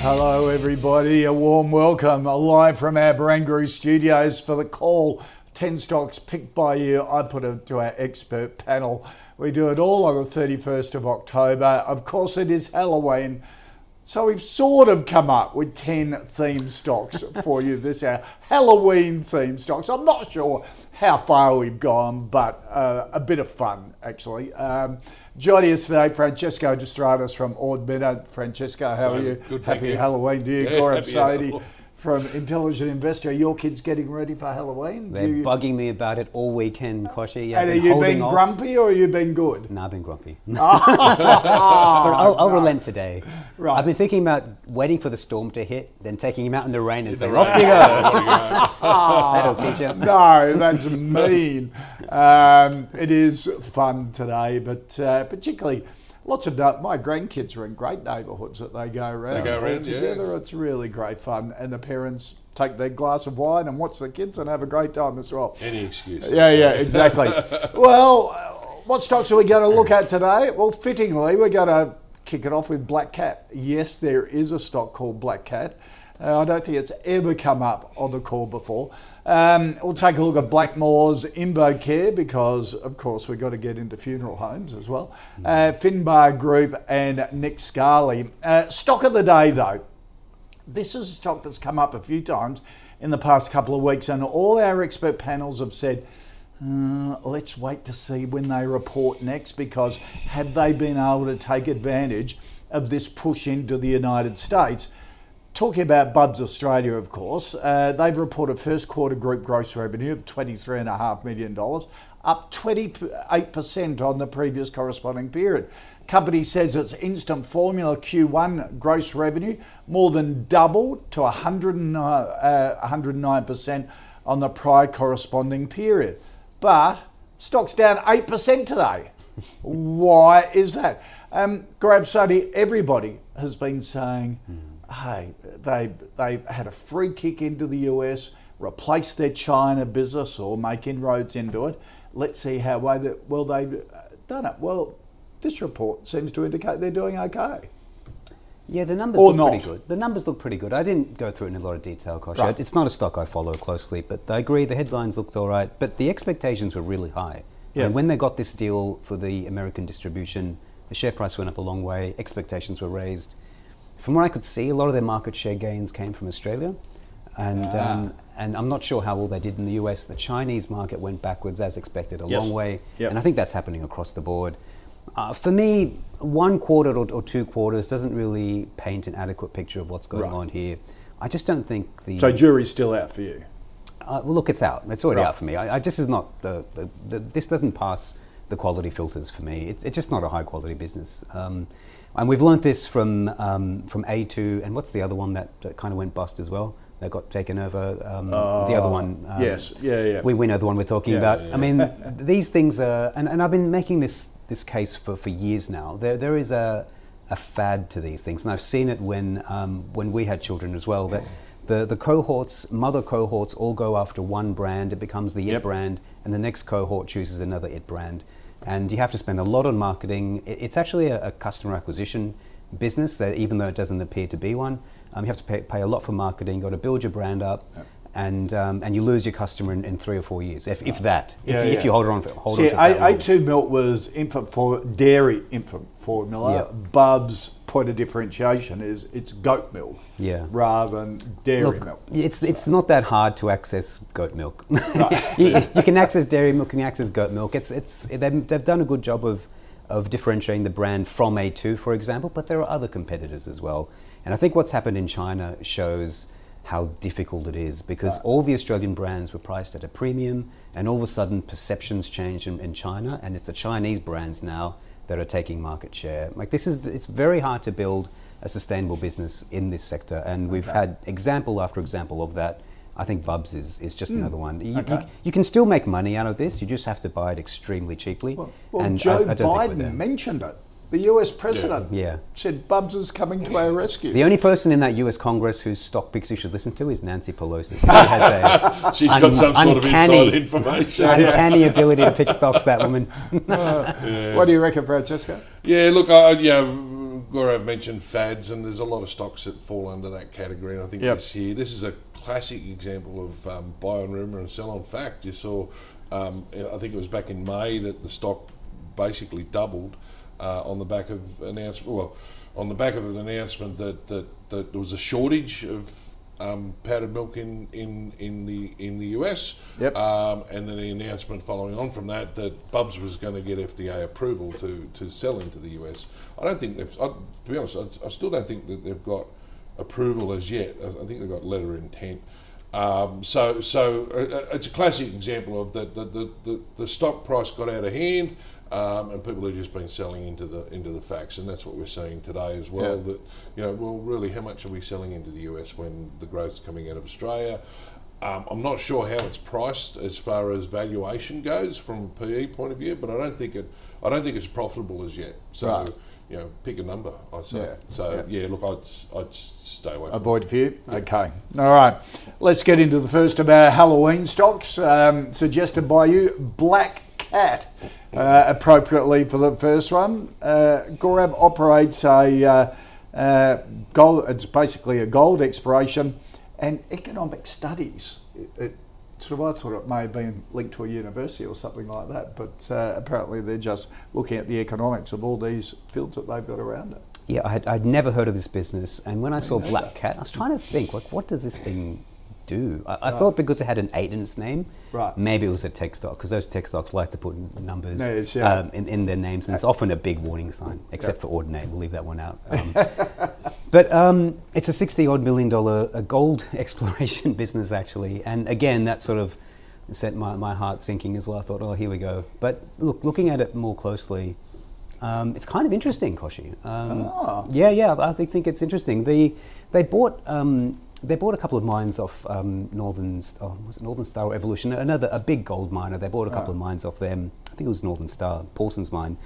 Hello, everybody. A warm welcome live from our Barangaroo studios for the call. 10 stocks picked by you. I put it to our expert panel. We do it all on the 31st of October. Of course, it is Halloween. So we've sort of come up with 10 theme stocks for you this hour. Halloween theme stocks. I'm not sure how far we've gone, but uh, a bit of fun, actually. Um, joining us today, Francesco De Stradis from Ord Minnett. Francesco, how are you? Good, happy you. Halloween to you. Yeah, Sodhi Halloween. From Intelligent Investor. Are your kids getting ready for Halloween? They're you- bugging me about it all weekend, Koshi. Yeah, and I've are been you being off. grumpy or are you being good? Nah, I've been grumpy. but I'll, I'll relent today. Right. I've been thinking about waiting for the storm to hit, then taking him out in the rain and saying, off you go. That'll teach you. no, that's mean. Um, it is fun today, but uh, particularly lots of my grandkids are in great neighbourhoods that they go around. go all around, yeah. together. It's really great fun, and the parents take their glass of wine and watch the kids and have a great time as well. Any excuse. Yeah, yeah, exactly. well, what stocks are we going to look at today? Well, fittingly, we're going to kick it off with Black Cat. Yes, there is a stock called Black Cat. Uh, I don't think it's ever come up on the call before. Um, we'll take a look at Blackmores InvoCare because, of course, we've got to get into funeral homes as well. Uh, Finbar Group and Nick Scali. Uh, stock of the day, though this is a stock that's come up a few times in the past couple of weeks, and all our expert panels have said, "Uh, let's wait to see when they report next because have they been able to take advantage of this push into the United States? Talking about Bubs Australia, of course, uh, they've reported first quarter group gross revenue of $23.5 million, up 28% on the previous corresponding period. Company says its instant formula Q1 gross revenue more than doubled to 109, uh, 109% on the prior corresponding period. But stock's down 8% today. Why is that? Um, Gaurav Sodhi, everybody has been saying, hey, they, they had a free kick into the US, replace their China business or make inroads into it. Let's see how well they've uh, done it. Well, this report seems to indicate they're doing okay. Yeah, the numbers Or look not. pretty good. The numbers look pretty good. I didn't go through it in a lot of detail, Koshi. Right. It's not a stock I follow closely, but I agree the headlines looked all right, but the expectations were really high. Yeah. And when they got this deal for the American distribution, the share price went up a long way, expectations were raised. From what I could see, a lot of their market share gains came from Australia. And, Ah. um, and I'm not sure how well they did in the US. The Chinese market went backwards as expected, a Yes. long way. Yep. And I think that's happening across the board. Uh, for me, one quarter or, or two quarters doesn't really paint an adequate picture of what's going Right. on here. I just don't think the. So jury's still out for you. Uh, well, look, it's out. It's already Right. out for me. I, I just is not the, the, the this doesn't pass the quality filters for me. It's, it's just not a high quality business. Um, and we've learnt this from um, from A2 and what's the other one that, that kind of went bust as well. That got taken over. Um, the other one. Um, yes. Yeah, yeah. We, we know the one we're talking Yeah. about. I mean, these things are, and, and I've been making this this case for, for years now. There there is a a fad to these things, and I've seen it when um, when we had children as well. That the the cohorts, mother cohorts, all go after one brand. It becomes the Yep. it brand, and the next cohort chooses another it brand, and you have to spend a lot on marketing. It's actually a, a customer acquisition business that, even though it doesn't appear to be one, um, you have to pay, pay a lot for marketing. You've got to build your brand up. And, um, and you lose your customer in, in three or four years, if, if that, if, Yeah, if yeah. you hold on for hold See, on that A-. A2 milk was infant for dairy infant formula. Yeah. Bub's point of differentiation is it's goat milk Yeah. rather than dairy Look, milk. it's it's not that hard to access goat milk. you, you can access dairy milk, you can access goat milk. It's it's they've, they've done a good job of of differentiating the brand from A2, for example. But there are other competitors as well. And I think what's happened in China shows how difficult it is because right. all the Australian brands were priced at a premium, and all of a sudden perceptions changed in, in, China, and it's the Chinese brands now that are taking market share. Like this is, it's very hard to build a sustainable business in this sector, and we've okay. had example after example of that. I think Bubs is, is just mm. another one. You, okay. you, you, can still make money out of this. You just have to buy it extremely cheaply. Well, well and Joe I, I Biden mentioned it. The US president yeah. said Bubs is coming to our rescue. The only person in that US Congress whose stock picks you should listen to is Nancy Pelosi. She has a She's un- got some sort of inside information. Uncanny ability to pick stocks, that woman. uh, yeah. What do you reckon, Francesco? Yeah, look, I, yeah, Gaurav mentioned fads, and there's a lot of stocks that fall under that category. And I think yep. this year, this is a classic example of um, buy on rumor and sell on fact. You saw, um, I think it was back in May that the stock basically doubled uh, on the back of announcement. Well, on the back of an announcement that that, that there was a shortage of um, powdered milk in, in, in the in the US. Yep. Um, and then the announcement following on from that that Bubs was going to get FDA approval to, to sell into the US. I don't think they've. I, to be honest, I, I, still don't think that they've got approval as yet. I, I think they've got letter of intent. Um, so so uh, uh it's a classic example of that the, the, the, the stock price got out of hand. Um, and people have just been selling into the into the facts, and that's what we're seeing today as well. Yeah. That you know, well, really, how much are we selling into the US when the growth's coming out of Australia? Um, I'm not sure how it's priced as far as valuation goes from a PE point of view, but I don't think it I don't think it's profitable as yet. So. Right. You know, pick a number. I say. Yeah. So yeah. yeah, look, I'd, I'd stay away. Avoid few. Okay. All right. Let's get into the first of our Halloween stocks um, suggested by you. Black cat uh, appropriately for the first one. Uh, Gaurav operates a uh, uh, gold, it's basically a gold exploration and economic studies. It, it, sort of, I thought it may have been linked to a university or something like that, but uh, apparently they're just looking at the economics of all these fields that they've got around it. Yeah, I had, I'd never heard of this business, and when I saw Black Cat, I was trying to think, like, what does this thing do. I, I right. thought because it had an eight in its name, right. maybe it was a tech stock because those tech stocks like to put numbers yeah. um, in, in, their names, and it's often a big warning sign, except for Audinate. We'll leave that one out. Um, but um, it's a 60 odd million dollar a gold exploration business, actually. And again, that sort of set my, my heart sinking as well. I thought, oh, here we go. But look, looking at it more closely, um, it's kind of interesting, Koshi. Um, oh. Yeah, yeah, I think it's interesting. The, they bought um, they bought a couple of mines off um, Northern, oh, was it Northern Star Evolution? Another a big gold miner. They bought a couple of mines off them. I think it was Northern Star, Paulsens mine,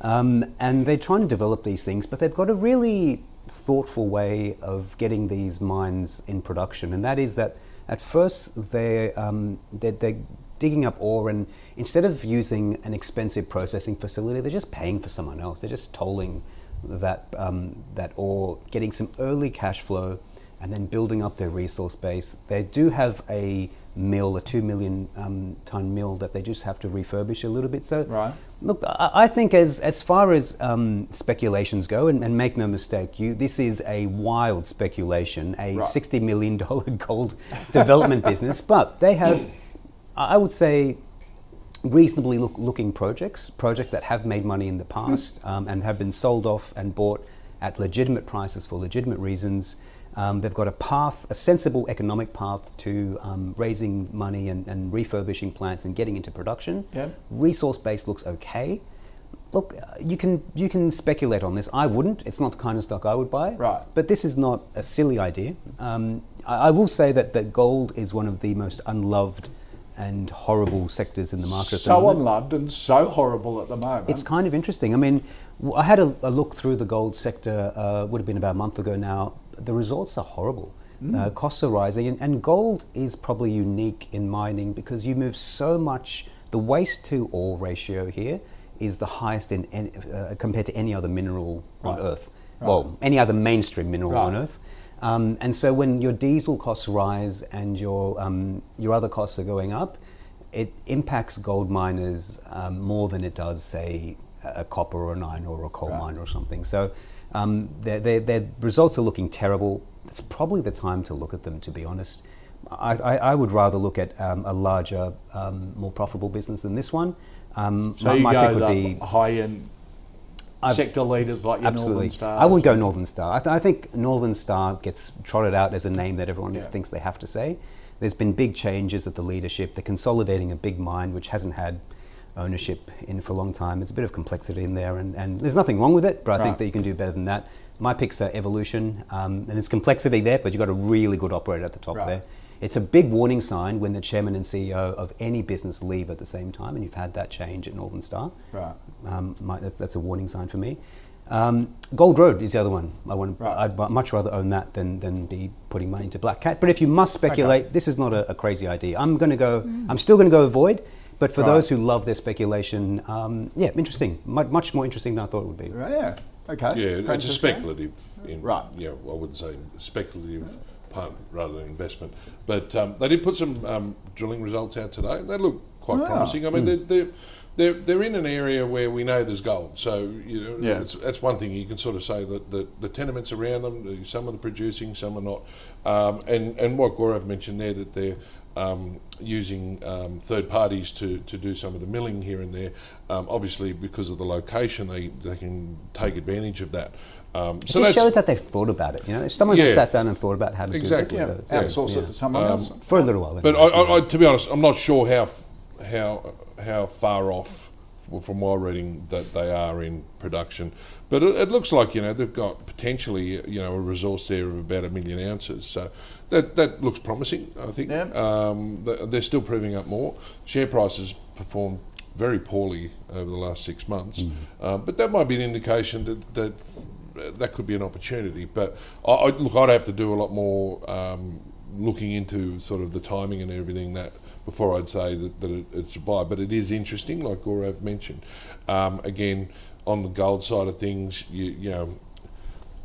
um, and they're trying to develop these things, but they've got a really thoughtful way of getting these mines in production, and that is that at first they're, um, they're, they're digging up ore, and instead of using an expensive processing facility, they're just paying for someone else. They're just tolling that um, that ore, getting some early cash flow and then building up their resource base. They do have a mill, a two million um, ton mill that they just have to refurbish a little bit. So, right. look, I, I think as as far as um, speculations go, and, and, make no mistake, you this is a wild speculation, a right. sixty million dollar gold development business, but they have, I would say. Reasonably look, looking projects, projects that have made money in the past um, and have been sold off and bought at legitimate prices for legitimate reasons. Um, they've got a path, a sensible economic path to um, raising money and, and, refurbishing plants and getting into production. Yeah. Resource base looks okay. Look, uh, you can you can speculate on this. I wouldn't. It's not the kind of stock I would buy. Right. But this is not a silly idea. Um, I, I, will say that, that gold is one of the most unloved and horrible sectors in the market. So unloved and so horrible at the moment. It's kind of interesting. I mean, I had a, a look through the gold sector. Uh, would have been about a month ago now the results are horrible. Mm. Uh, costs are rising, and, and, gold is probably unique in mining because you move so much. The waste to ore ratio here is the highest in, uh, compared to any other mineral right. on Earth. Right. Well, any other mainstream mineral right. on Earth. Um, and so when your diesel costs rise and your um, your other costs are going up, it impacts gold miners um, more than it does, say, a copper or an iron or a coal mine or something. So um, their, their, their, results are looking terrible. It's probably the time to look at them, to be honest. I, I, I would rather look at um, a larger, um, more profitable business than this one. Um, so my, you my go pick would be high end. sector leaders like Absolutely. Northern Star. I wouldn't go Northern Star. I, th- I think Northern Star gets trotted out as a name that everyone Yeah. thinks they have to say. There's been big changes at the leadership. They're consolidating a big mine which hasn't had ownership in for a long time. There's a bit of complexity in there, and, and there's nothing wrong with it, but I Right. think that you can do better than that. My picks are Evolution, um, and there's complexity there, but you've got a really good operator at the top Right. there. It's a big warning sign when the chairman and CEO of any business leave at the same time, and you've had that change at Northern Star. Right. Um, my, that's, that's a warning sign for me. Um, Gold Road is the other one. I want. Right. I'd much rather own that than, than be putting money into Black Cat. But if you must speculate, this is not a, a crazy idea. I'm going to go. I'm still going to go avoid. But for Right. those who love their speculation, um, yeah, interesting. Mu- much more interesting than I thought it would be. Yeah. Okay. Yeah, it's a speculative. In, Right. Yeah, I wouldn't say speculative punt rather than investment. But um, they did put some um, drilling results out today. They look quite Ah. promising. I mean, they're, they're they're they're in an area where we know there's gold. So you know, Yeah. it's, that's one thing you can sort of say that the, the tenements around them, some of the producing, some are not. Um, and and what Gaurav mentioned there that they're um, using um, third parties to, to do some of the milling here and there. Um, obviously, because of the location, they, they can take advantage of that. Um, It so just shows that they've thought about it. You know, if someone Yeah. just sat down and thought about how to Exactly. do Yeah. this, so it's- Outsource it to someone Um, else. for a little while. But I. I, I, to be honest, I'm not sure how f- how how far off from my reading that they are in production. But it, it looks like you know they've got potentially you know a resource there of about a million ounces. So that that looks promising. I think Yeah. um, they're still proving up more. Share prices performed very poorly over the last six months, uh, but that might be an indication that that. That could be an opportunity, but I, I, look, I'd have to do a lot more um, looking into sort of the timing and everything that before I'd say that, that it, it's a buy. But it is interesting, like Gaurav mentioned. Um, again, on the gold side of things, you, you know,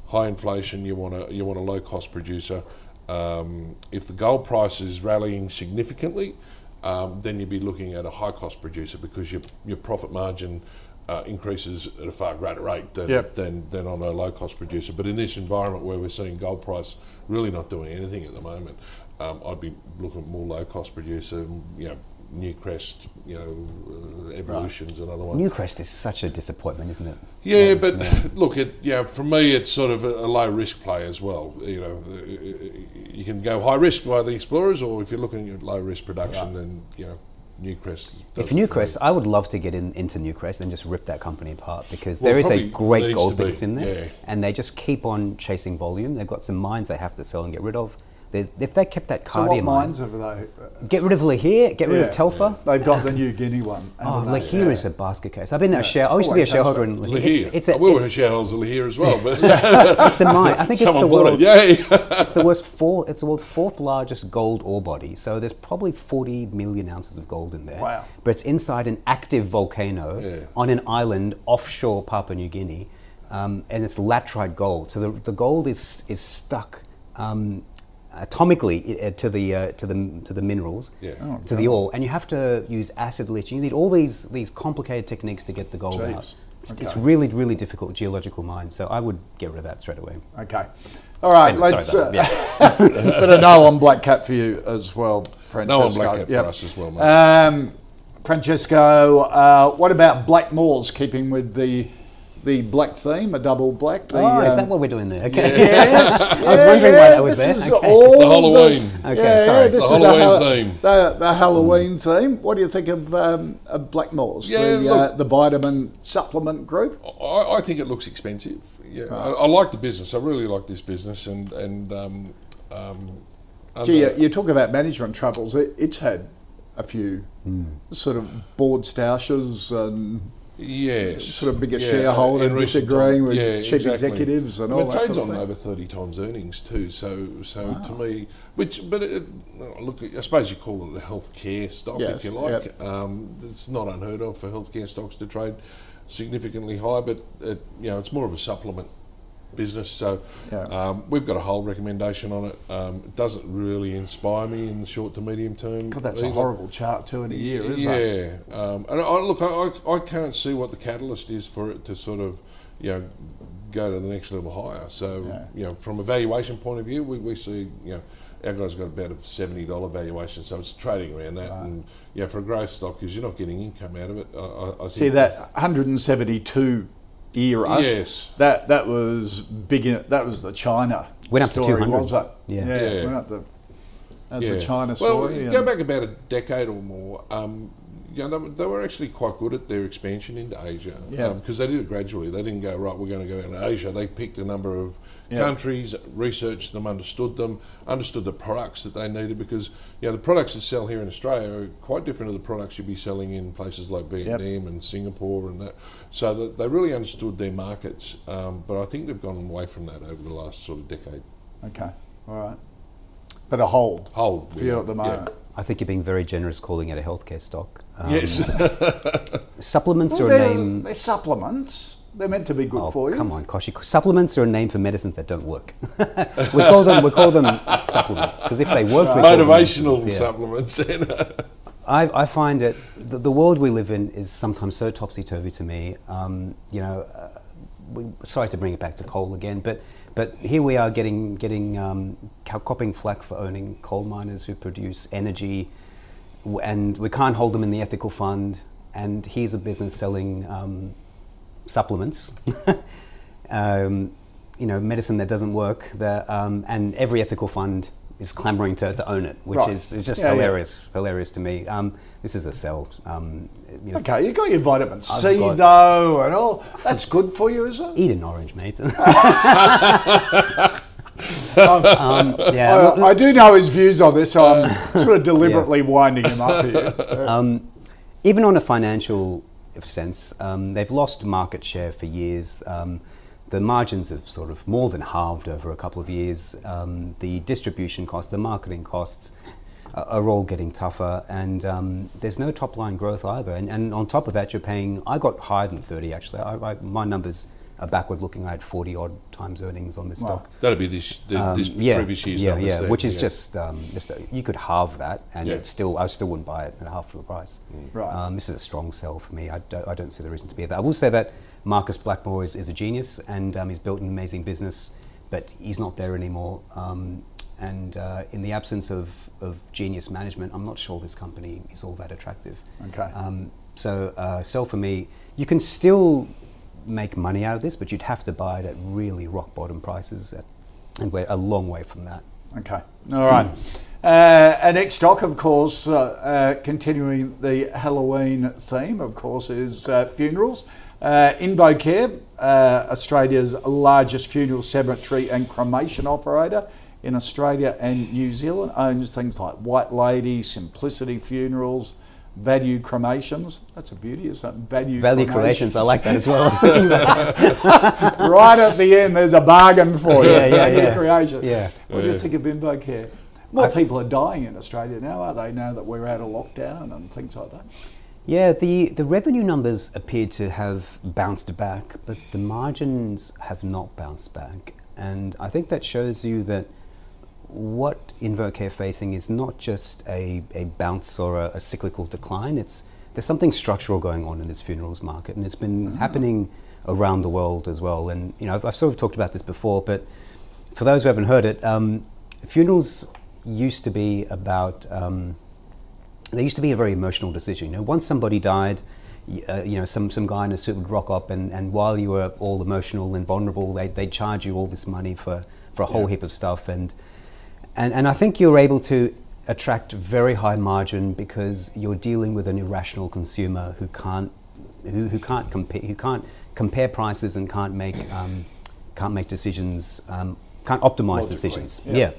high inflation, you want a you want a low cost producer. Um, if the gold price is rallying significantly, um, then you'd be looking at a high cost producer because your your profit margin. Uh, increases at a far greater rate than, Yep. than than on a low cost producer. But in this environment where we're seeing gold price really not doing anything at the moment, um, I'd be looking at more low cost producer. You know, Newcrest, you know, uh, Evolution's another one. Newcrest is such a disappointment, isn't it? Yeah, but look, it yeah. For me, it's sort of a, a low risk play as well. You know, uh, you can go high risk by the explorers, or if you're looking at low risk production, then you know, Newcrest. If Newcrest. I would love to get in, into Newcrest and just rip that company apart because Well, there is a great gold business in there, yeah. and they just keep on chasing volume. They've got some mines they have to sell and get rid of. There's, if they kept that So Cadia what mine, mines have they? get rid of Lihir, get rid Yeah. of Telfer. They've got the New Guinea one. Oh, haven't they? Lihir Yeah. is a basket case. I've been a share. I used to be a shareholder in Lihir. Lihir. It's, it's a, we were it's, shareholders of Lihir as well, but it's a mine. I think it's the bought world. it. Yeah. It's the worst four. It's the world's fourth largest gold ore body. So there's probably 40 million ounces of gold in there. Wow. But it's inside an active volcano Yeah. on an island offshore Papua New Guinea, um, and it's laterite gold. So the, the gold is is stuck. Um, atomically uh, to the uh, to the to the minerals Yeah. Oh, to the ore and you have to use acid leaching. you need all these these complicated techniques to get the gold Jeez. out it's, it's really really difficult geological mine so I would get rid of that straight away Okay. All right, Anyway, let's. sorry, uh, that- yeah. but a no on Black Cat for you as well, Francesco. No on Black Cat for us as well, mate. Um, Francesco, uh, what about Blackmores? Keeping with the the black theme, a double black. The, oh, is um, that what we're doing there? Okay. Yes, I was wondering why that was this there. Is Okay. all The Halloween. Okay, yeah, sorry. This The is Halloween Hal- theme. The, the Halloween theme. What do you think of, um, of Blackmores? Yeah, the, uh, the vitamin supplement group. I, I think it looks expensive. Yeah, I, I like the business. I really like this business, and and um, um, Gee, you, you talk about management troubles. It, it's had a few sort of board stoushes and yes, sort of bigger yeah, shareholder recent disagreeing time- with yeah, chief exactly. executives and I mean, all it that trades sort of on over thirty times earnings too. So, so to me, which, but it, look, I suppose you call it a healthcare stock Yes, if you like. yep. Um, it's not unheard of for healthcare stocks to trade significantly high, but it, you know, it's more of a supplement business. So Yeah. um, we've got a whole recommendation on it. Um, it doesn't really inspire me in the short to medium term. God, that's a horrible chart too in a year, isn't yeah. it? Um, and I, look, I, I, can't see what the catalyst is for it to sort of, you know, go to the next level higher. So, Yeah. you know, from a valuation point of view, we, we see, you know, our guys got about a seventy dollar valuation, so it's trading around that. And yeah, for a growth stock, because you're not getting income out of it. I, I, See think- that 172 era. Yes. That that was big. In, that was the China. Went up to 200. Was it? Yeah. yeah. Yeah. Went up to. That's Yeah. a China well, go back about a decade or more. Um, you know, they, they were actually quite good at their expansion into Asia. Yeah. Because they did it gradually. They didn't go right. We're going to go into Asia. They picked a number of Yeah. countries, researched them, understood them, understood the products that they needed. Because you know the products that sell here in Australia are quite different to the products you'd be selling in places like Vietnam and Singapore and that. So that they really understood their markets. Um, but I think they've gone away from that over the last sort of decade. Okay. All right. But a hold Hold for you at the yeah. moment. I think you're being very generous calling it a healthcare stock. Um, Yes. Supplements Well, are a name. they're supplements. They're meant to be good Oh, for you. come on, Koshi. Supplements are a name for medicines that don't work. we call them we call them supplements because if they work, we call them Motivational medicines, yeah. supplements. I, I find it the, the world we live in is sometimes so topsy turvy to me. Um, you know, uh, we, sorry to bring it back to coal again, but but here we are getting getting um, co- copping flack for owning coal miners who produce energy, and we can't hold them in the ethical fund. And here's a business selling um, supplements. um, you know, medicine that doesn't work, that, um, and every ethical fund is clamoring to, to own it, which Right. is, is just Yeah, yeah. hilarious, hilarious to me. Um, this is a sell. Um, you know, Okay, you got your vitamin C though, and all. That's good for you, is it? Eat an orange, mate. um, I, yeah, look- I do know his views on this, so I'm sort of deliberately winding him up here. um, even on a financial sense, um, they've lost market share for years. The margins have sort of more than halved over a couple of years. Um, the distribution costs, the marketing costs are, are all getting tougher, and um, there's no top line growth either. And, and on top of that, you're paying. I got higher than 30 actually. I, I, my numbers are backward looking. I had 40 odd times earnings on this Wow. stock. That'd be this, the, Um, this yeah, previous year's yeah, numbers yeah, then, which is yeah. just um, just a, you could halve that, and Yeah. it's still I still wouldn't buy it at half the price. Right. Um, this is a strong sell for me. I don't, I don't see the reason to be that. I will say that Marcus Blackmore is, is a genius, and um, he's built an amazing business, but he's not there anymore. Um, and uh, in the absence of, of genius management, I'm not sure this company is all that attractive. Okay. Um, so uh, sell for me. You can still make money out of this, but you'd have to buy it at really rock bottom prices, at, and we're a long way from that. Okay, all right. Uh, our next stock, of course, uh, uh, continuing the Halloween theme, of course, is uh, funerals. Uh, InvoCare, uh, Australia's largest funeral cemetery and cremation operator in Australia and New Zealand, owns things like White Lady, Simplicity Funerals, Value Cremations. That's a beauty, isn't it? Value, Value creations, I like that as well. I was thinking about that. right at the end, there's a bargain for you. Yeah, yeah, yeah. creation. Yeah. What do you think of InvoCare? More people are dying in Australia now, are they? Now that we're out of lockdown and things like that. Yeah, the, the revenue numbers appear to have bounced back, but the margins have not bounced back. And I think that shows you that what InvoCare facing is not just a, a bounce or a, a cyclical decline, it's there's something structural going on in this funerals market, and it's been happening around the world as well. And you know, I've, I've sort of talked about this before, but for those who haven't heard it, um, funerals used to be about um, there used to be a very emotional decision. You know, once somebody died, uh, you know, some, some guy in a suit would rock up, and, and while you were all emotional and vulnerable, they they'd charge you all this money for, for a whole heap of stuff. And, and and I think you're able to attract very high margin because you're dealing with an irrational consumer who can't who, who can't compare who can't compare prices and can't make um, can't make decisions um, can't optimize Logically, decisions. yeah. yeah.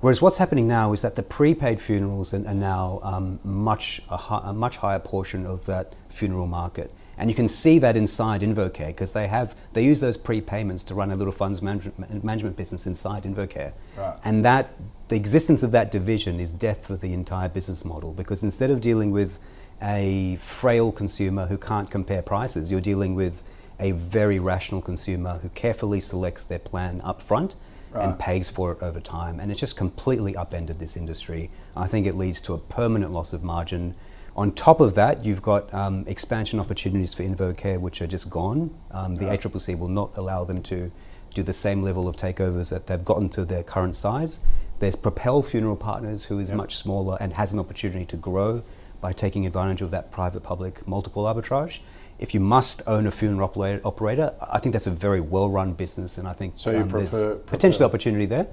Whereas what's happening now is that the prepaid funerals are, are now um, much a, a much higher portion of that funeral market, and you can see that inside InvoCare because they have they use those prepayments to run a little funds management, management business inside InvoCare, Right. and that the existence of that division is death for the entire business model because instead of dealing with a frail consumer who can't compare prices, you're dealing with a very rational consumer who carefully selects their plan up front Right. and pays for it over time. And it's just completely upended this industry. I think it leads to a permanent loss of margin. On top of that, you've got um, expansion opportunities for InvoCare, which are just gone. Um, the ACCC will not allow them to do the same level of takeovers that they've gotten to their current size. There's Propel Funeral Partners, who is much smaller and has an opportunity to grow by taking advantage of that private-public multiple arbitrage. If you must own a funeral operator, I think that's a very well-run business, and I think so um, prefer, there's potential opportunity there.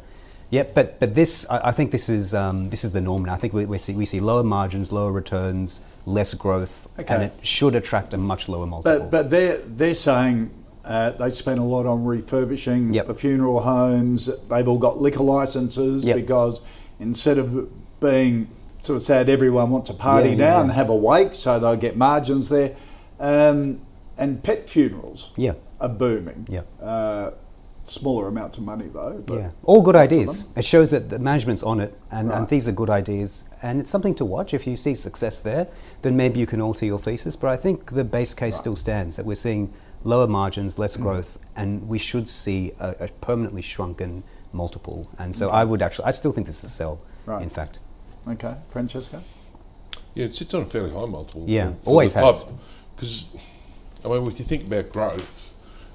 Yeah, but but this I, I think this is um, this is the norm now. I think we, we, see we see lower margins, lower returns, less growth, okay. and it should attract a much lower multiple. But but they're they're saying uh, they spent a lot on refurbishing yep. the funeral homes. They've all got liquor licenses yep. because instead of being sort of sad, everyone wants to party yeah, now yeah. and have a wake, so they'll get margins there. Um, and pet funerals yeah. are booming. Yeah. Uh, smaller amounts of money though. yeah, all good ideas. It shows that the management's on it, and, right. and these are good ideas, and it's something to watch. If you see success there, then maybe you can alter your thesis. But I think the base case right. still stands that we're seeing lower margins, less mm. growth, and we should see a, a, permanently shrunken multiple. And so okay. I would actually, I still think this is a sell. Right. In fact. Okay, Francesco. Yeah, it sits on a fairly high multiple. Yeah, for, for always has. Because, I mean, if you think about growth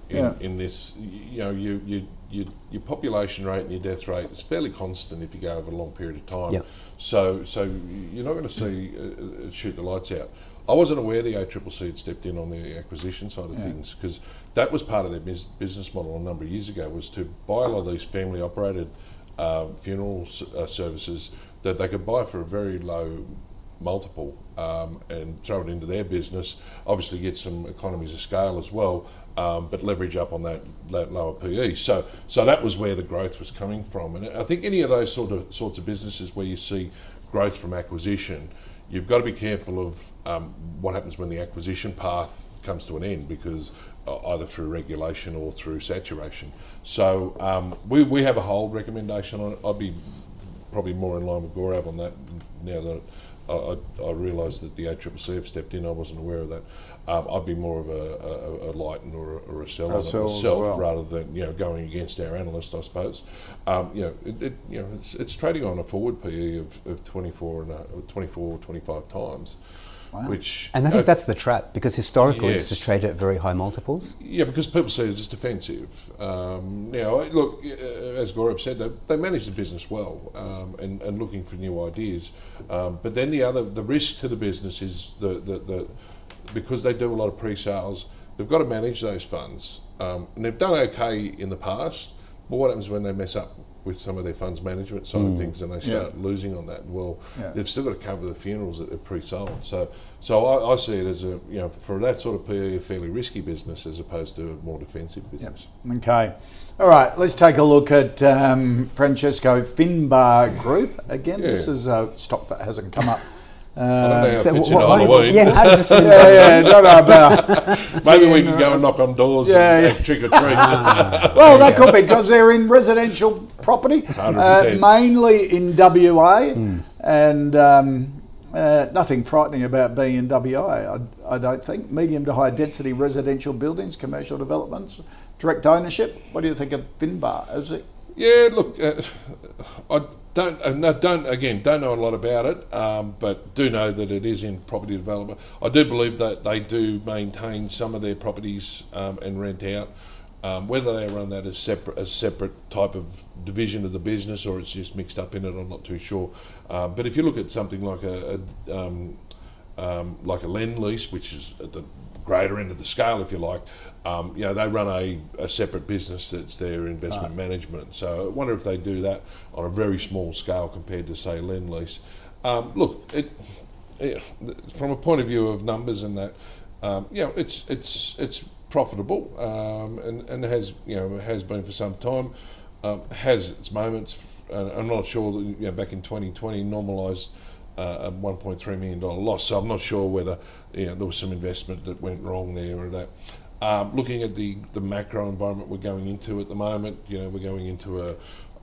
in, yeah. in this. You know, you, you, you, your population rate and your death rate is fairly constant if you go over a long period of time. Yep. So, so you're not going to see uh, uh, shoot the lights out. I wasn't aware the ACCC had stepped in on the acquisition side of yeah. things because that was part of their biz- business model a number of years ago was to buy a lot of these family operated uh, funeral uh, services that they could buy for a very low multiple um, and throw it into their business. Obviously, get some economies of scale as well, um, but leverage up on that, that, lower PE. So, so that was where the growth was coming from. And I think any of those sort of sorts of businesses where you see growth from acquisition, you've got to be careful of um, what happens when the acquisition path comes to an end because uh, either through regulation or through saturation. So um, we, we have a hold recommendation on it. I'd be probably more in line with Gaurav on that now that I, I, I realise that the ACCC have stepped in. I wasn't aware of that. Um, I'd be more of a, a, a light or a, or a seller myself well. rather than you know going against our analyst, I suppose. Um, you know, it, it, you know it's, it's trading on a forward PE of, of 24 and a, 24, 25 times. Wow. Which and I think uh, that's the trap because historically yes. it's just traded at very high multiples. Yeah, because people say it's just defensive. Um, now, look, uh, as Gaurav said, they, they manage the business well um, and, and looking for new ideas. Um, but then the other, the risk to the business is the, the, the because they do a lot of pre-sales, they've got to manage those funds. Um, and they've done okay in the past, but what happens when they mess up with some of their funds management side mm. of things and they start yeah. losing on that? Well, yeah. they've still got to cover the funerals that they've pre-sold. So, so I, I, see it as a you know for that sort of PE, a fairly risky business as opposed to a more defensive business. Yep. Okay, all right. Let's take a look at um, Francesco Finbar Group again. Yeah. This is a stock that hasn't come up. Uh, so what, what yeah, yeah, yeah, about. Maybe we can go and knock on doors yeah, and yeah. trick or treat. Ah, well, that could be because they're in residential property, uh, mainly in WA, mm. and um, uh, nothing frightening about being in WA. I, I, don't think medium to high density residential buildings, commercial developments, direct ownership. What do you think of Finbar? Is it? Yeah, look, uh, I don't uh, don't again don't know a lot about it, um, but do know that it is in property development. I do believe that they do maintain some of their properties um, and rent out. Um, whether they run that as separate as separate type of division of the business or it's just mixed up in it, I'm not too sure. Um, but if you look at something like a, a um, um, like a Lendlease, which is the greater end of the scale, if you like, um, you know, they run a, a, separate business that's their investment right. management. So I wonder if they do that on a very small scale compared to, say, Lendlease. Um, look, it, it, from a point of view of numbers and that, um, you know, it's it's it's profitable um, and and has you know has been for some time. Um, has its moments. I'm not sure that you know, back in 2020 normalised a 1.3 million dollar loss. So I'm not sure whether you know, there was some investment that went wrong there or that. Um, looking at the, the macro environment we're going into at the moment, you know, we're going into a,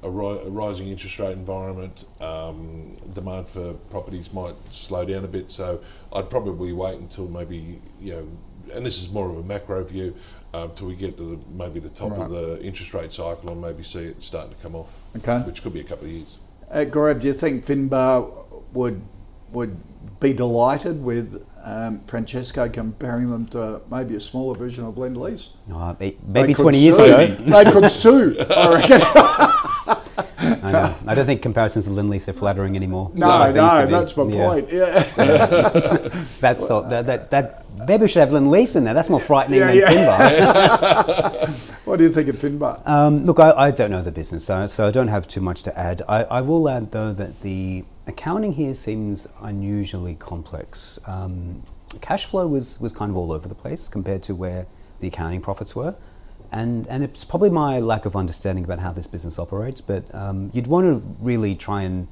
a, ri- a rising interest rate environment. Um, demand for properties might slow down a bit, so I'd probably wait until maybe you know, and this is more of a macro view, um, till we get to the, maybe the top right. of the interest rate cycle and maybe see it starting to come off. Okay, which could be a couple of years. Uh, Gaurav, do you think Finbar would would be delighted with um, Francesco comparing them to maybe a smaller version of Lendlease. Oh, maybe 20 years sue. ago. they could sue, I reckon. I know. I don't think comparisons to Lendlease are flattering anymore. No, no, that's my Yeah. point. Yeah. That's all, that, that, that, maybe we should have Lendlease in there. That's more frightening Yeah, than yeah. Finbar. what do you think of Finbar? Um, look, I, I don't know the business, so, so I don't have too much to add. I, I will add, though, that the accounting here seems unusually complex. Um, cash flow was, was kind of all over the place compared to where the accounting profits were. And, and it's probably my lack of understanding about how this business operates, but um, you'd want to really try and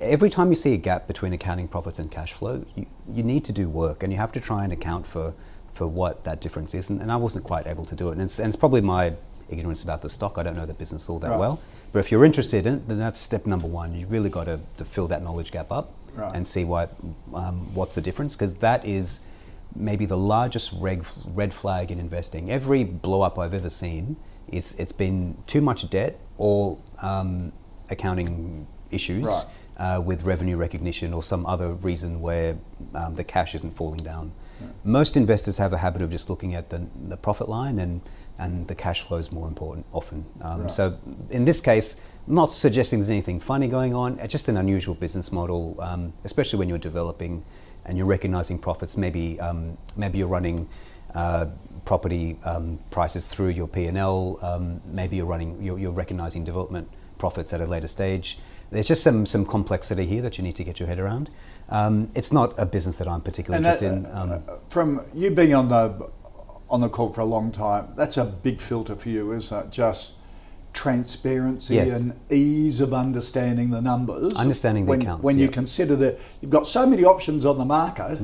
every time you see a gap between accounting profits and cash flow, you, you need to do work and you have to try and account for, for what that difference is. And, and I wasn't quite able to do it. And it's, and it's probably my ignorance about the stock. I don't know the business all that Right. well. But if you're interested in it, then that's step number one. You really got to, to fill that knowledge gap up Right. and see what, um, what's the difference, because that is maybe the largest red, red flag in investing. Every blow up I've ever seen is it's been too much debt or um, accounting issues Right. uh, with revenue recognition or some other reason where um, the cash isn't falling down. Most investors have a habit of just looking at the, the profit line and, and the cash flow is more important often. Um, Right. So in this case, not suggesting there's anything funny going on, it's just an unusual business model, um, especially when you're developing and you're recognizing profits. Maybe, um, maybe you're running uh, property um, prices through your P&L, um, maybe you're running, you're, you're recognizing development profits at a later stage. There's just some, some complexity here that you need to get your head around. Um, it's not a business that I'm particularly And that, interested in. Um, uh, from you being on the on the call for a long time, that's a big filter for you, isn't it? Just transparency Yes. and ease of understanding the numbers. Understanding the when, accounts, When you. Hmm. consider that you've got so many options on the market,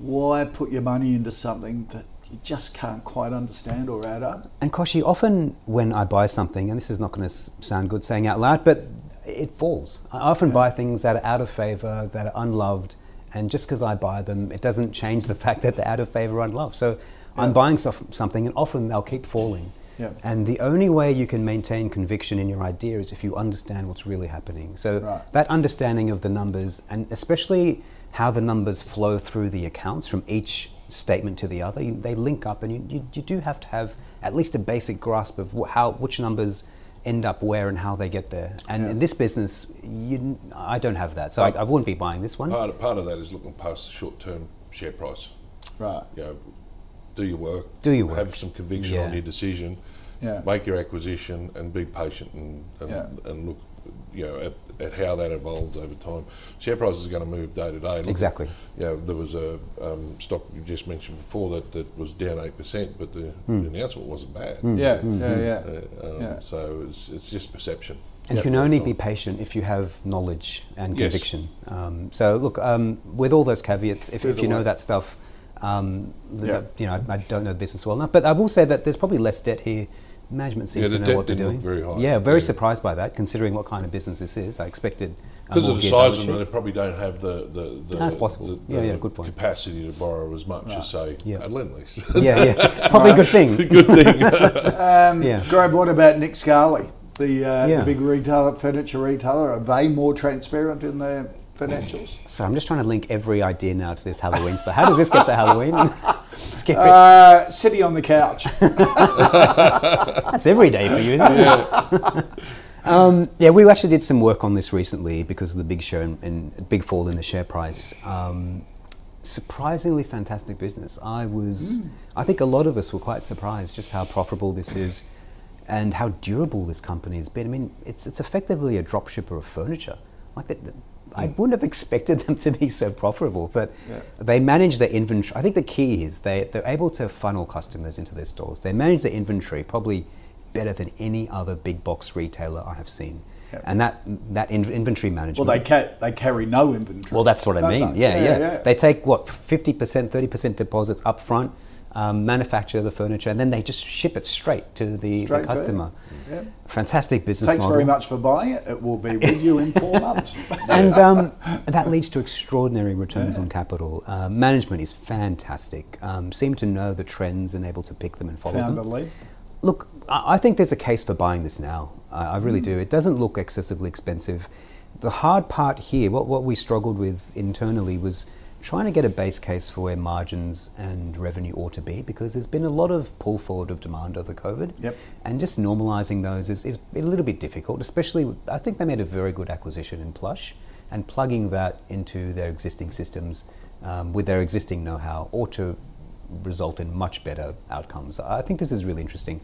why put your money into something that you just can't quite understand or add up? And Koshi, often when I buy something, and this is not going to sound good saying out loud, but it falls. I often buy things that are out of favor, that are unloved, and just because I buy them, it doesn't change the fact that they're out of favor or unloved. So I'm buying stuff, something, and often they'll keep falling. Yeah. And the only way you can maintain conviction in your idea is if you understand what's really happening. So Right. that understanding of the numbers, and especially how the numbers flow through the accounts from each statement to the other, you- they link up, and you, you, you do have to have at least a basic grasp of wh- how which numbers end up where and how they get there. And Yeah. in this business, you, I don't have that, so I, I wouldn't be buying this one. Part of, part of that is looking past the short term share price. Right. You know, do your work. Do your work. Have some conviction Yeah. on your decision. Yeah. Make your acquisition and be patient and and, Yeah. and look, you know, at, at how that evolves over time. Share prices are going to move day to day. Look, Exactly. You know, there was a um, stock you just mentioned before that, that was down eight percent, but the, Hmm. the announcement wasn't bad. Yeah, yeah, yeah. Uh, um, Yeah. So it's, it's just perception. And you can only be patient if you have knowledge and Yes. conviction. Um, so look, um, with all those caveats, if, if the you know that stuff, um, Yeah. that- you know, I, I don't know the business well enough, but I will say that there's probably less debt here. Management seems Yeah, to know debt what they're didn't doing. look very high. Yeah, very Yeah. surprised by that, considering what kind of business this is. I expected Because of the size of them, they probably don't have the, the, the, That's possible. the, Yeah, the yeah, good point. capacity to borrow as much as say Yeah. at Lendlease. yeah, yeah, probably a good thing. Good thing. Um, Yeah. Gaurav, what about Nick Scali, the, uh, Yeah. the big retailer, furniture retailer? Are they more transparent in their financials? So I'm just trying to link every idea now to this Halloween stuff. How does this get to Halloween? Scary. Uh, sitting on the couch. That's every day for you, isn't it? um, yeah, we actually did some work on this recently because of the big show and, and big fall in the share price. Um, surprisingly fantastic business. I was, I think a lot of us were quite surprised just how profitable this is and how durable this company has been. I mean, it's, it's effectively a drop shipper of furniture. Like that, that- I hmm. wouldn't have expected them to be so profitable, but Yeah. they manage their inventory. I think the key is they, they're able to funnel customers into their stores. They manage their inventory probably better than any other big box retailer I have seen. Yeah. And that, that in, inventory management. Well, they, ca- they carry no inventory. Well, that's what I mean. Yeah, yeah, They take what fifty percent, thirty percent deposits up front, um, manufacture the furniture, and then they just ship it straight to the, Straight the to customer. Yeah. Fantastic business Thanks model. very much for buying it. It will be with you in four months. and um, that leads to extraordinary returns on capital. Uh, management is fantastic. Um, seem to know the trends and able to pick them and follow Found them. lead. Look, I I think there's a case for buying this now. I I Mm. really do. It doesn't look excessively expensive. The hard part here, what, what we struggled with internally was trying to get a base case for where margins and revenue ought to be because there's been a lot of pull forward of demand over COVID. Yep. And just normalizing those is, is a little bit difficult, especially, I think they made a very good acquisition in Plush and plugging that into their existing systems um, with their existing know how ought to result in much better outcomes. I think this is really interesting.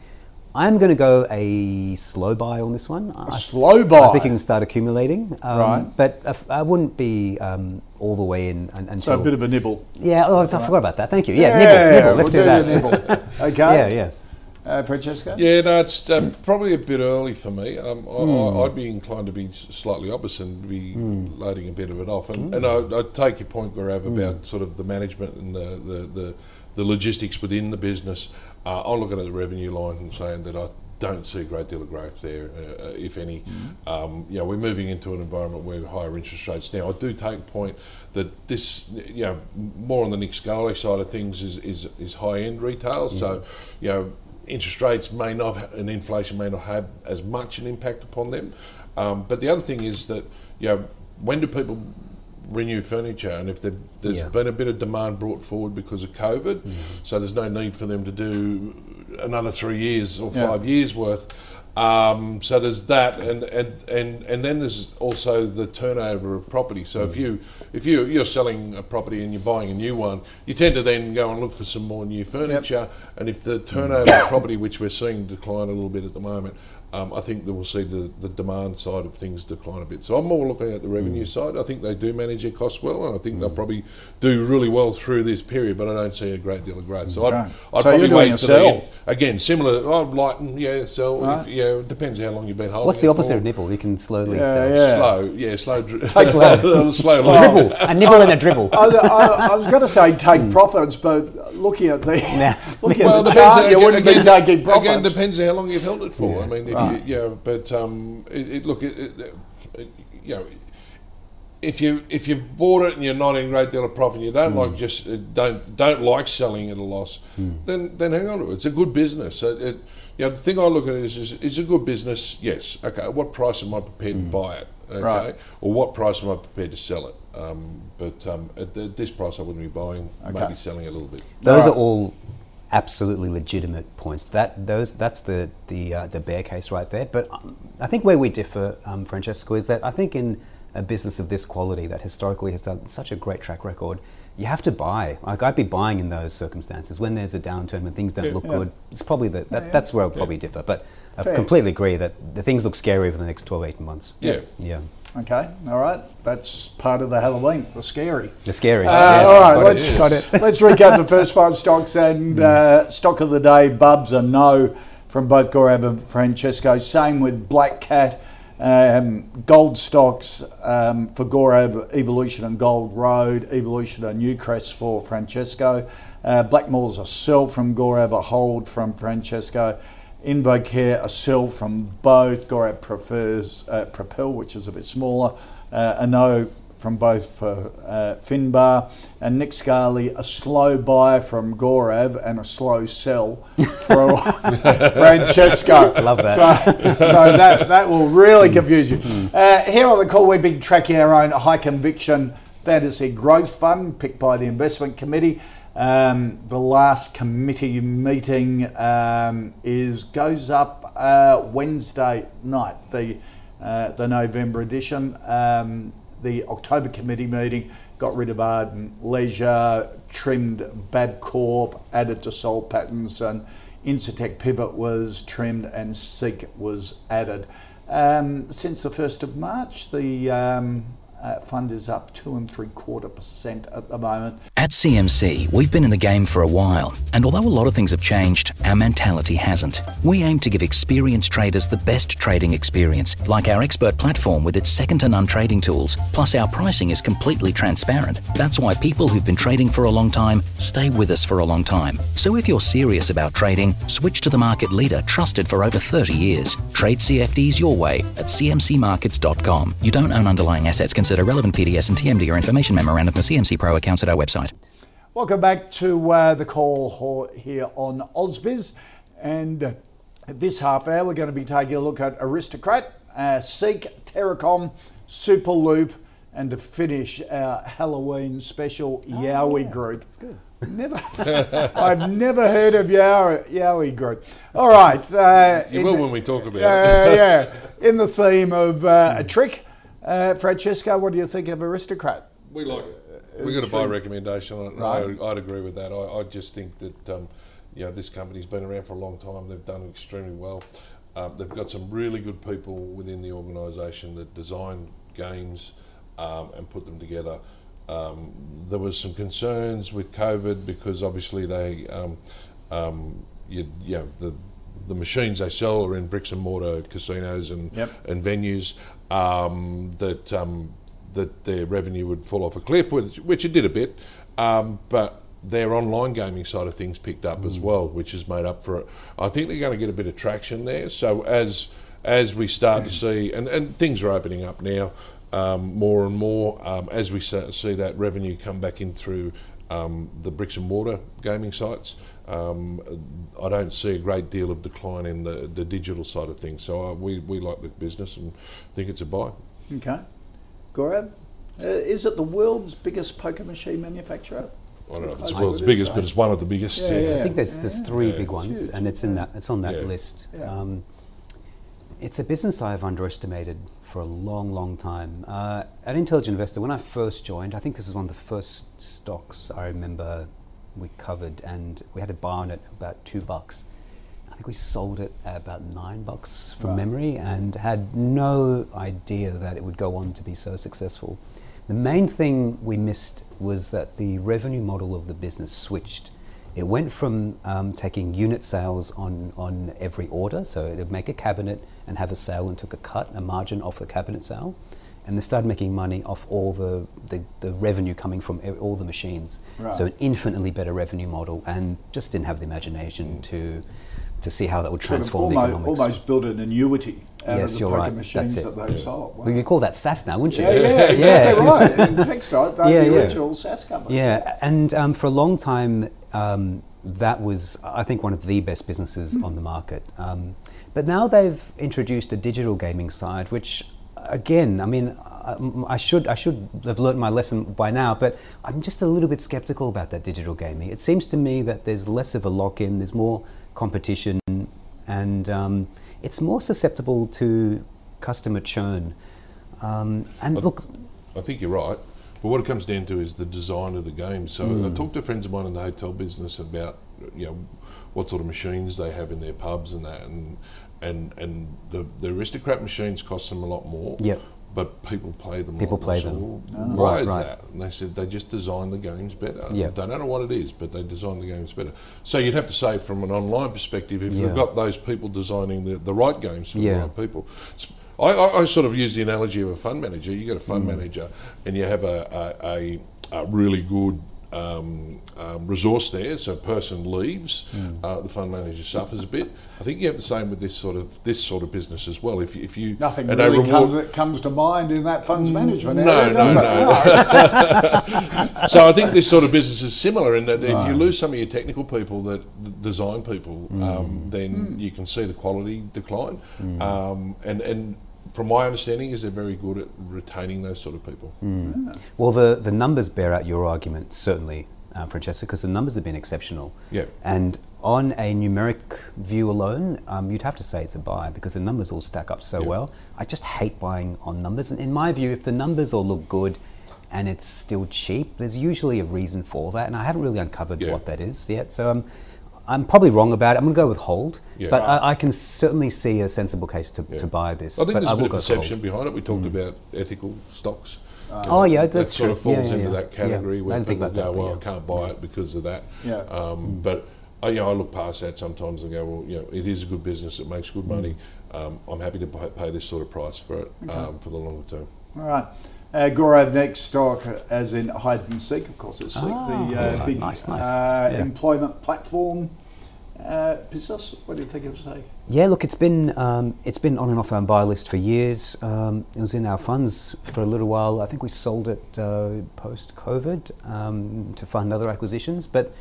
I'm going to go a slow buy on this one. A slow buy. I think you can start accumulating. Um, Right. But uh, I wouldn't be um, all the way in and, until. So a bit of a nibble. yeah, oh, I forgot about that. Thank you. Yeah, nibble, nibble. Let's we'll do that. nibble. Okay. Yeah, yeah. Uh, Francesco? Yeah, no, it's um, probably a bit early for me. Um, Hmm. I, I'd be inclined to be slightly opposite and be Hmm. loading a bit of it off. And, and I, I take your point, Gaurav, Hmm. about sort of the management and the, the, the, the logistics within the business. Uh, I'm looking at the revenue line and saying that I don't see a great deal of growth there, uh, uh, if any. Hmm. Um, you know, we're moving into an environment where higher interest rates now. I do take point that this, you know, more on the Nick Scali side of things is, is, is high end retail. So, you know, interest rates may not and inflation may not have as much an impact upon them. Um, but the other thing is that you know when do people renew furniture? And if there- there's Yeah. been a bit of demand brought forward because of COVID, so there's no need for them to do another three years or Yeah. five years worth. Um, so there's that, and, and, and, and then there's also the turnover of property. So if you if you you're selling a property and you're buying a new one, you tend to then go and look for some more new furniture. And if the turnover of property, which we're seeing decline a little bit at the moment, um, I think that we'll see the, the demand side of things decline a bit. So I'm more looking at the revenue mm. side. I think they do manage their costs well, and I think they'll mm. probably do really well through this period. But I don't see a great deal of growth. So I'd, I'd So probably wait a for sell? the end. again similar. Oh, lighten, yeah, sell. Right. If, yeah, it depends how long you've been holding. What's the opposite for. of nibble? You can slowly Yeah, sell. yeah. Slow, yeah, slow, dri- slow, slow Dribble. A nibble and a dribble. I, I, I was going to say take hmm. profits, but looking at the Nah. looking Well, at the depends. chart, you again, wouldn't be taking profits. again, depends how long you've held it for. Yeah. I mean, if Right. you, yeah, but um, it, it, look, it, it, it, you know, if you if you've bought it and you're not in a great deal of profit, and you don't like just uh, don't don't like selling at a loss, then then hang on to it. It's a good business. It, it, you know, the thing I look at is, is is a good business. Yes, okay. What price am I prepared to buy it? Okay, Right. or what price am I prepared to sell it? Um, but um, at, th- this price, I wouldn't be buying. Okay. Maybe selling a little bit. Those Right. are all absolutely legitimate points. That those that's the the uh, the bear case right there. But um, I think where we differ, um, Francesco, is that I think in a business of this quality that historically has done such a great track record, you have to buy. Like I'd be buying in those circumstances when there's a downturn when things don't Yeah. look Yeah. good. It's probably the, that, that's where I'll probably differ. But I Fair. completely agree that the things look scary over the next 12, 18 months. Yeah. Yeah. Okay, all right. That's part of the Halloween, the scary. The scary. Uh, yes, all right, got let's, it. Got it. let's recap the first five stocks and uh, stock of the day. Bubs a no from both Gaurav and Francesco. Same with Black Cat. Um, gold stocks um, for Gaurav, Evolution and Gold Road, Evolution and Newcrest for Francesco. Uh, Blackmores a sell from Gaurav, a hold from Francesco. Invocare, a sell from both. Gaurav prefers uh, Propel, which is a bit smaller. Uh, a no from both for uh, Finbar and Nick Scali, a slow buy from Gaurav and a slow sell for Francesco. Love that. So, so that, that will really confuse you. Uh, here on the call, we've been tracking our own high conviction fantasy growth fund picked by the investment committee. Um, the last committee meeting um, is goes up uh, Wednesday night. The uh, the November edition. Um, the October committee meeting got rid of Ardent Leisure, trimmed Bapcor, added to Soul Pattinson, and Incitec Pivot was trimmed and Seek was added. Um, since the 1st of March, the um, uh, fund is up two and three quarter percent at the moment. At CMC, we've been in the game for a while, and although a lot of things have changed, our mentality hasn't. We aim to give experienced traders the best trading experience, like our expert platform with its second to none trading tools. Plus, our pricing is completely transparent. That's why people who've been trading for a long time stay with us for a long time. So if you're serious about trading, switch to the market leader trusted for over 30 years. Trade CFDs your way at cmcmarkets.com. You don't own underlying assets. Relevant PDS and TMD or information memorandum for CMC Pro accounts at our website. Welcome back to uh, the call here on Ausbiz. And this half hour, we're going to be taking a look at Aristocrat, uh, Seek, Terracom, Superloop, and to finish our Halloween special Yowie yeah. group. That's good. Never, I've never heard of Yowie, Yowie group. All right. Uh, You in will the- when we talk about uh, it. yeah, in the theme of uh, a trick, uh, Francesco, what do you think of Aristocrat? We like it. We got a buy recommendation on it. Right. I, I'd agree with that. I, I just think that um, you know this company's been around for a long time. They've done extremely well. Um, they've got some really good people within the organisation that design games um, and put them together. Um, there was some concerns with COVID because obviously they, um, um, you, you know, the the machines they sell are in bricks and mortar casinos and Yep. and venues um, that um, that their revenue would fall off a cliff, which, which it did a bit, um, but their online gaming side of things picked up as well, which has made up for it. I think they're going to get a bit of traction there. So as as we start to see, and, and things are opening up now um, more and more, um, as we start to see that revenue come back in through um, the bricks and mortar gaming sites. Um, I don't see a great deal of decline in the, the digital side of things. So uh, we, we like the business and think it's a buy. Okay. Gaurav, uh, is it the world's biggest poker machine manufacturer? I don't know if it's the world's biggest, but it's one of the biggest. Yeah, yeah. I think there's there's three Yeah. big ones, huge. and it's in that it's on that Yeah. list. Yeah. Um, it's a business I've underestimated for a long, long time. Uh, at Intelligent Investor, when I first joined, I think this is one of the first stocks I remember we covered, and we had to buy on it about two bucks. I think we sold it at about nine bucks from Right. memory, and had no idea that it would go on to be so successful. The main thing we missed was that the revenue model of the business switched. It went from um, taking unit sales on, on every order, so it would make a cabinet and have a sale and took a cut, a margin off the cabinet sale, and they started making money off all the, the, the revenue coming from all the machines. Right. So an infinitely better revenue model, and just didn't have the imagination to, to see how that would Sort of transform the almost, economics. almost build an annuity out yes, of the poker right. machines That's it. that they sold. Wow. We could call that SaaS now, wouldn't you? yeah, yeah, exactly right. In Textile, they're Yeah, the yeah. original SaaS company. Yeah, and um, for a long time, um, that was, I think, one of the best businesses on the market. Um, but now they've introduced a digital gaming side, which, again, I mean, I, should I should have learned my lesson by now, but I'm just a little bit skeptical about that digital gaming. It seems to me that there's less of a lock-in, there's more competition, and um, it's more susceptible to customer churn. Um, and I- look, I think you're right. But what it comes down to is the design of the game. So Hmm. I talked to friends of mine in the hotel business about you know what sort of machines they have in their pubs and that, and and and the, the aristocrat machines cost them a lot more. Yep. But people play them. People play them. "Well, Why Right, is right. that? And they said they just design the games better. Yep. I don't know what it is, but they design the games better. So you'd have to say, from an online perspective, if Yeah. you've got those people designing the, the right games for the Yeah. right people. I, I, I sort of use the analogy of a fund manager. You get a Mm. fund manager, and you have a, a, a, a really good um, um, resource there. So a person leaves, Mm. uh, the fund manager suffers a bit. I think you have the same with this sort of this sort of business as well. If you, if you Nothing really reward- comes, that comes to mind in that funds management no, area, no, it? no. so I think this sort of business is similar in that if you lose some of your technical people that design people, um, then you can see the quality decline. Um, and and from my understanding, is they're very good at retaining those sort of people. Well, the, the numbers bear out your argument, certainly, uh, Francesco, because the numbers have been exceptional. Yeah. And on a numeric view alone, um, you'd have to say it's a buy because the numbers all stack up so Yeah. well. I just hate buying on numbers. And in my view, if the numbers all look good and it's still cheap, there's usually a reason for that. And I haven't really uncovered Yeah. what that is yet. So um, I'm probably wrong about it. I'm going to go with hold. Yeah. But I, I can certainly see a sensible case to, Yeah. to buy this. I think but there's I a bit of go for hold. perception behind it. We talked about ethical stocks. Oh, yeah, that sort true. of falls Yeah, yeah, into yeah. that category Yeah, where people go, that, "Well, yeah. I can't buy it because of that." Yeah. Um, But I, you know, I look past that sometimes and go, "Well, you know, it is a good business. It makes good Mm. money. Um, I'm happy to pay, pay this sort of price for it um, for the longer term." All right. Uh, next stock, uh, as in hide and seek, of course, it's Seek, Ah, the uh, yeah, big nice, nice. Uh, Yeah. employment platform uh. What do you think of Seek? Yeah, look, it's been um, it's been on and off our buy list for years. Um, it was in our funds for a little while. I think we sold it uh, post COVID um, to fund other acquisitions. But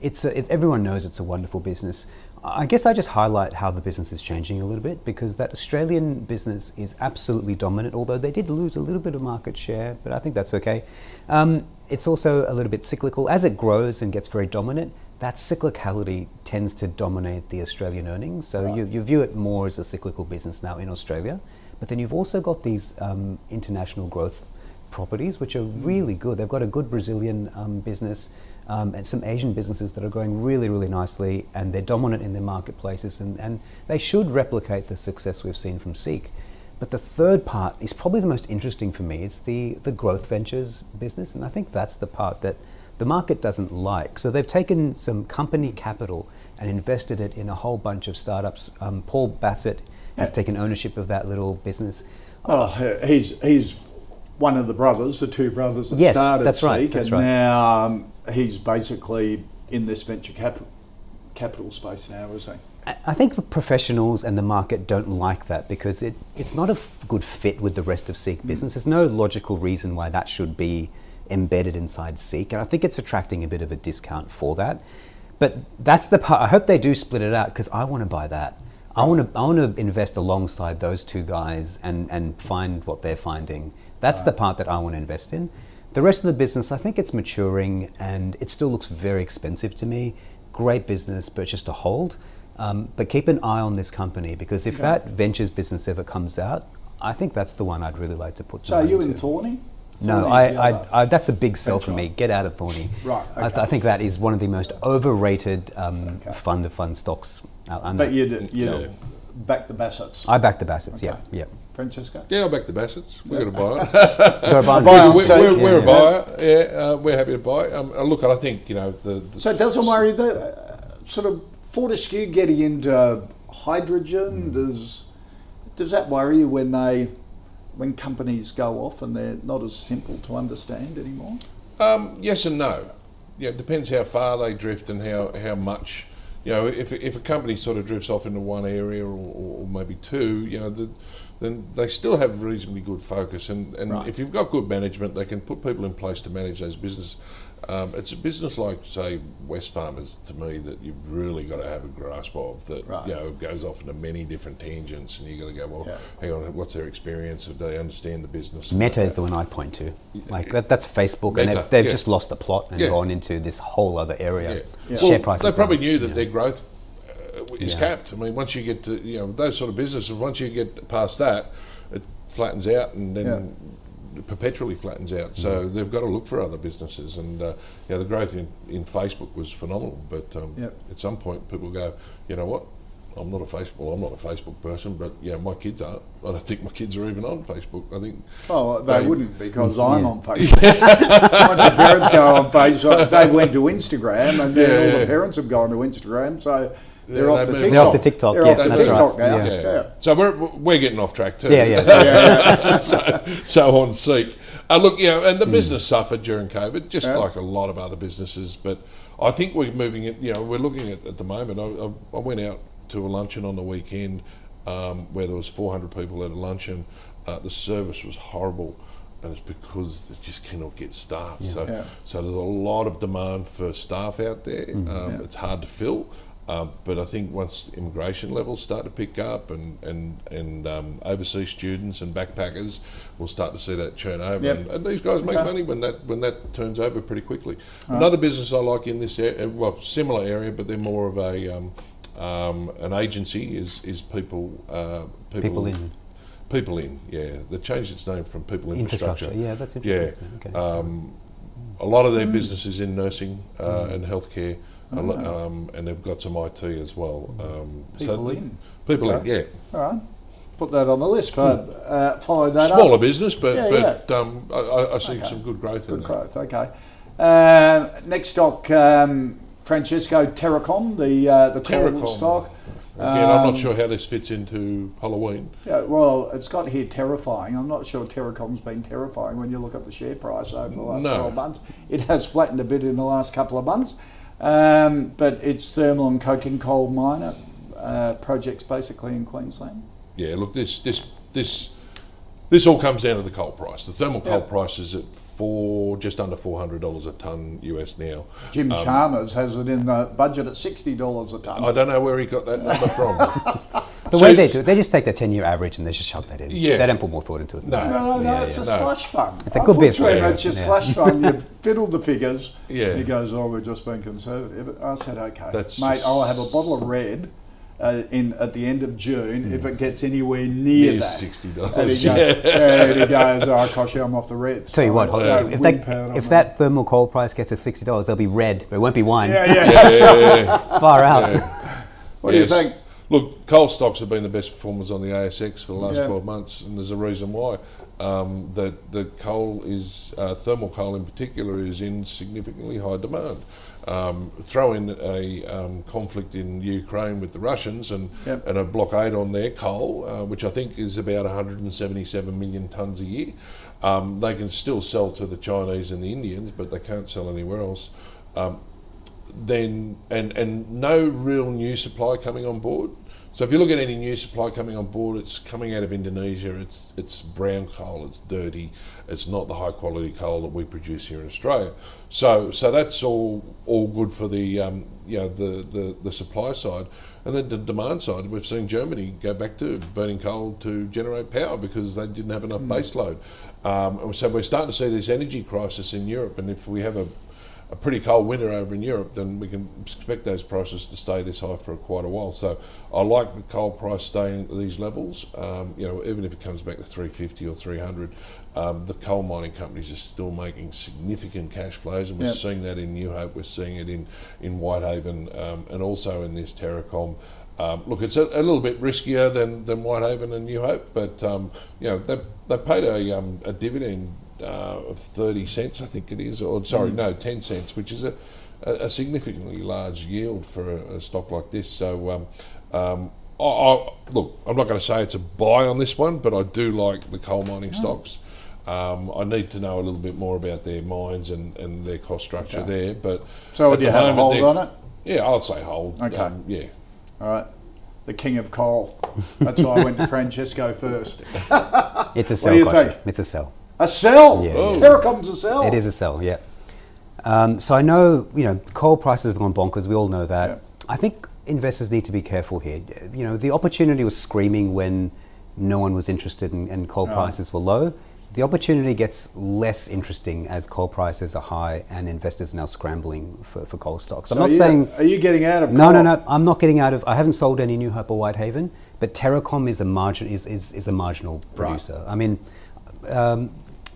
it's, a, it's everyone knows it's a wonderful business. I guess I just highlight how the business is changing a little bit because that Australian business is absolutely dominant, although they did lose a little bit of market share, but I think that's okay. Um, it's also a little bit cyclical. As it grows and gets very dominant, that cyclicality tends to dominate the Australian earnings. So right. you, you, view it more as a cyclical business now in Australia. But then you've also got these um, international growth properties, which are really good. They've got a good Brazilian um, business um, and some Asian businesses that are growing really, really nicely, and they're dominant in their marketplaces, and, and they should replicate the success we've seen from Seek. But the third part is probably the most interesting for me. It's the, the growth ventures business, and I think that's the part that the market doesn't like. So they've taken some company capital and invested it in a whole bunch of startups. Um, Paul Bassat has yeah. taken ownership of that little business. Oh, he's he's one of the brothers, the two brothers that yes, started that's right, Seek, that's and right. now um, he's basically in this venture cap- capital space now, is he? I think professionals and the market don't like that because it, it's not a f- good fit with the rest of Seek mm. business. There's no logical reason why that should be embedded inside Seek, and I think it's attracting a bit of a discount for that. But that's the part. I hope they do split it out because I want to buy that. I want to I want to invest alongside those two guys and and find what they're finding. That's right. the part that I want to invest in. The rest of the business, I think it's maturing and it still looks very expensive to me. Great business, but just to hold. Um, but keep an eye on this company because if okay. that ventures business ever comes out, I think that's the one I'd really like to put. So are you in Thorney? No, I, I, I, that's a big sell for me. Get out of Thorney. Right. Okay. I, th- I, think that is one of the most overrated um, okay. fund of fund stocks. but you you back the Bassats. I back the Bassats. Okay. Yeah, yeah. Francesco? Yeah, I'll back the Bassats. We're going to buy it. buy we're, we're, we're, a buyer. Yeah, uh, we're happy to buy. Um, uh, look, I think you know the. the so it doesn't worry that uh, sort of Fortescue getting into hydrogen. Mm. Does does that worry you when they when companies go off and they're not as simple to understand anymore? Um, yes and no. Yeah, it depends how far they drift and how how much you know, if, if a company sort of drifts off into one area or, or maybe two, you know, the, then they still have reasonably good focus. And, and right. if you've got good management, they can put people in place to manage those businesses. Um, it's a business like, say, Wesfarmers to me that you've really got to have a grasp of that, right. you know, goes off into many different tangents and you've got to go, well, yeah. hang on, what's their experience? Do they understand the business? Meta is the one I point to. Like, that, that's Facebook Meta, and they've, they've yeah. just lost the plot and yeah. gone into this whole other area. Share well, They probably knew that their growth uh, is capped. I mean, once you get to, you know, those sort of businesses, once you get past that, it flattens out and then perpetually flattens out. So mm. they've got to look for other businesses. And uh, yeah, the growth in, in Facebook was phenomenal. But um, yep. at some point, people go, you know what? I'm not a Facebook. Well, I'm not a Facebook person, but yeah, my kids are. I don't think my kids are even on Facebook. I think. Oh, they, they wouldn't because. I'm on Facebook. Once the parents go on Facebook, they went to Instagram, and then yeah. all the parents have gone to Instagram. So they're, off to They're off to TikTok. They're yeah, off to that's TikTok right. now. Yeah. yeah. So we're we're getting off track too. Yeah, yeah. so, so on Seek. Uh, look, you know, and the mm. business suffered during COVID, just yeah. like a lot of other businesses. But I think we're moving it. You know, we're looking at at the moment. I, I, I went out to a luncheon on the weekend um, where there was 400 people at a luncheon. Uh, the service was horrible and it's because they just cannot get staff. Yeah. So, yeah. so there's a lot of demand for staff out there. Mm, um, yeah. It's hard to fill. Um, but I think once immigration levels start to pick up and and and um, overseas students and backpackers, we'll start to see that churn over. Yep. And, and, these guys make okay. money when that when that turns over pretty quickly. All Another right. business I like in this area, well, similar area, but they're more of a um, um an agency is is people uh, people, people in. People in, yeah. They changed its name from People Infrastructure. infrastructure. Yeah, that's interesting. Yeah. Okay. Um, a lot of their mm. business is in nursing uh, mm. and healthcare. Oh. Um, and they've got some IT as well. Um, people so in. People okay. in, yeah. All right. Put that on the list for hmm. uh, follow that Smaller up. business, but yeah, but yeah. Um, I, I, see okay. some good growth good growth, okay. Uh, next stock, um, Francesco Terracom, the uh, the Terracom stock. Again, I'm not um, sure how this fits into Halloween. Yeah, well, it's got here terrifying. I'm not sure Terracom's been terrifying when you look at the share price over the last no. 12 months. It has flattened a bit in the last couple of months. Um, but it's thermal and coking coal miner uh, projects basically in Queensland. Yeah, look, this this this This all comes down to the coal price. The thermal coal Yeah. price is at four, just under four hundred dollars a ton US now. Jim Chalmers has it in the budget at sixty dollars a ton. I don't know where he got that number from. The So- way they do it, they just take the 10 year average and they just chuck that in. Yeah. They don't put more thought into it. than No. No, no, no, Yeah, it's yeah. a No. slush fund. It's a good bit, Unfortunately, yeah. It's your Yeah. slush fund. You fiddle the figures. Yeah. He goes, oh, we're just being conservative. I said, okay, That's mate, I'll have a bottle of red uh, in at the end of June if it gets anywhere near Near that. $60, And he goes, yeah. and he goes, oh, gosh, I'm off the reds. Tell you what, I hold if, win they, if that thermal coal price gets to sixty dollars, they'll be red, but it won't be wine. Yeah, yeah. yeah, yeah, yeah. Far out. What do you think? Look, coal stocks have been the best performers on the ASX for the last Yeah. 12 months, and there's a reason why. Um, that the coal is, uh, thermal coal in particular, is in significantly high demand. Um, throw in a um, conflict in Ukraine with the Russians and, Yep. and a blockade on their coal, uh, which I think is about 177 million tonnes a year. Um, they can still sell to the Chinese and the Indians, but they can't sell anywhere else. Um, then and and no real new supply coming on board. So if you look at any new supply coming on board, it's coming out of Indonesia. It's it's brown coal. It's dirty. It's not the high quality coal that we produce here in Australia. So so that's all all good for the um, you know the, the the supply side. And then the demand side, we've seen Germany go back to burning coal to generate power because they didn't have enough base load. Um, and so we're starting to see this energy crisis in Europe. And if we have a a pretty cold winter over in Europe, then we can expect those prices to stay this high for quite a while. So I like the coal price staying at these levels. Um, you know, even if it comes back to 350 or 300, um, the coal mining companies are still making significant cash flows, and we're Yep. seeing that in New Hope. We're seeing it in in Whitehaven, um, and also in this Terracom. Um, look, it's a, a little bit riskier than, than Whitehaven and New Hope, but um, you know they, they paid a, um, a dividend of 30 cents, I think it is, or sorry, no, 10 cents, which is a, a, a significantly large yield for a, a stock like this. So, um, um, I, I, look, I'm not going to say it's a buy on this one, but I do like the coal mining stocks. Um, I need to know a little bit more about their mines and, and their cost structure Okay. there. But So at do you the have a hold on it? Yeah, I'll say hold. Okay. Um, yeah. All right. The king of coal. That's why I went to Francesco first. It's a do sell. you Koshy. think? It's a sell. A sell. Yeah, yeah. Terracom's a sell. It is a sell, yeah. Um, so I know, you know, coal prices have gone bonkers. We all know that. Yeah. I think investors need to be careful here. You know, the opportunity was screaming when no one was interested and, and coal prices were low. The opportunity gets less interesting as coal prices are high and investors are now scrambling for, for coal stocks. I'm not are you, saying Are you getting out of no, coal? no, no. I'm not getting out of. I haven't sold any New Hope or Whitehaven, but Terracom is a margin is, is, is a marginal producer. I mean, um,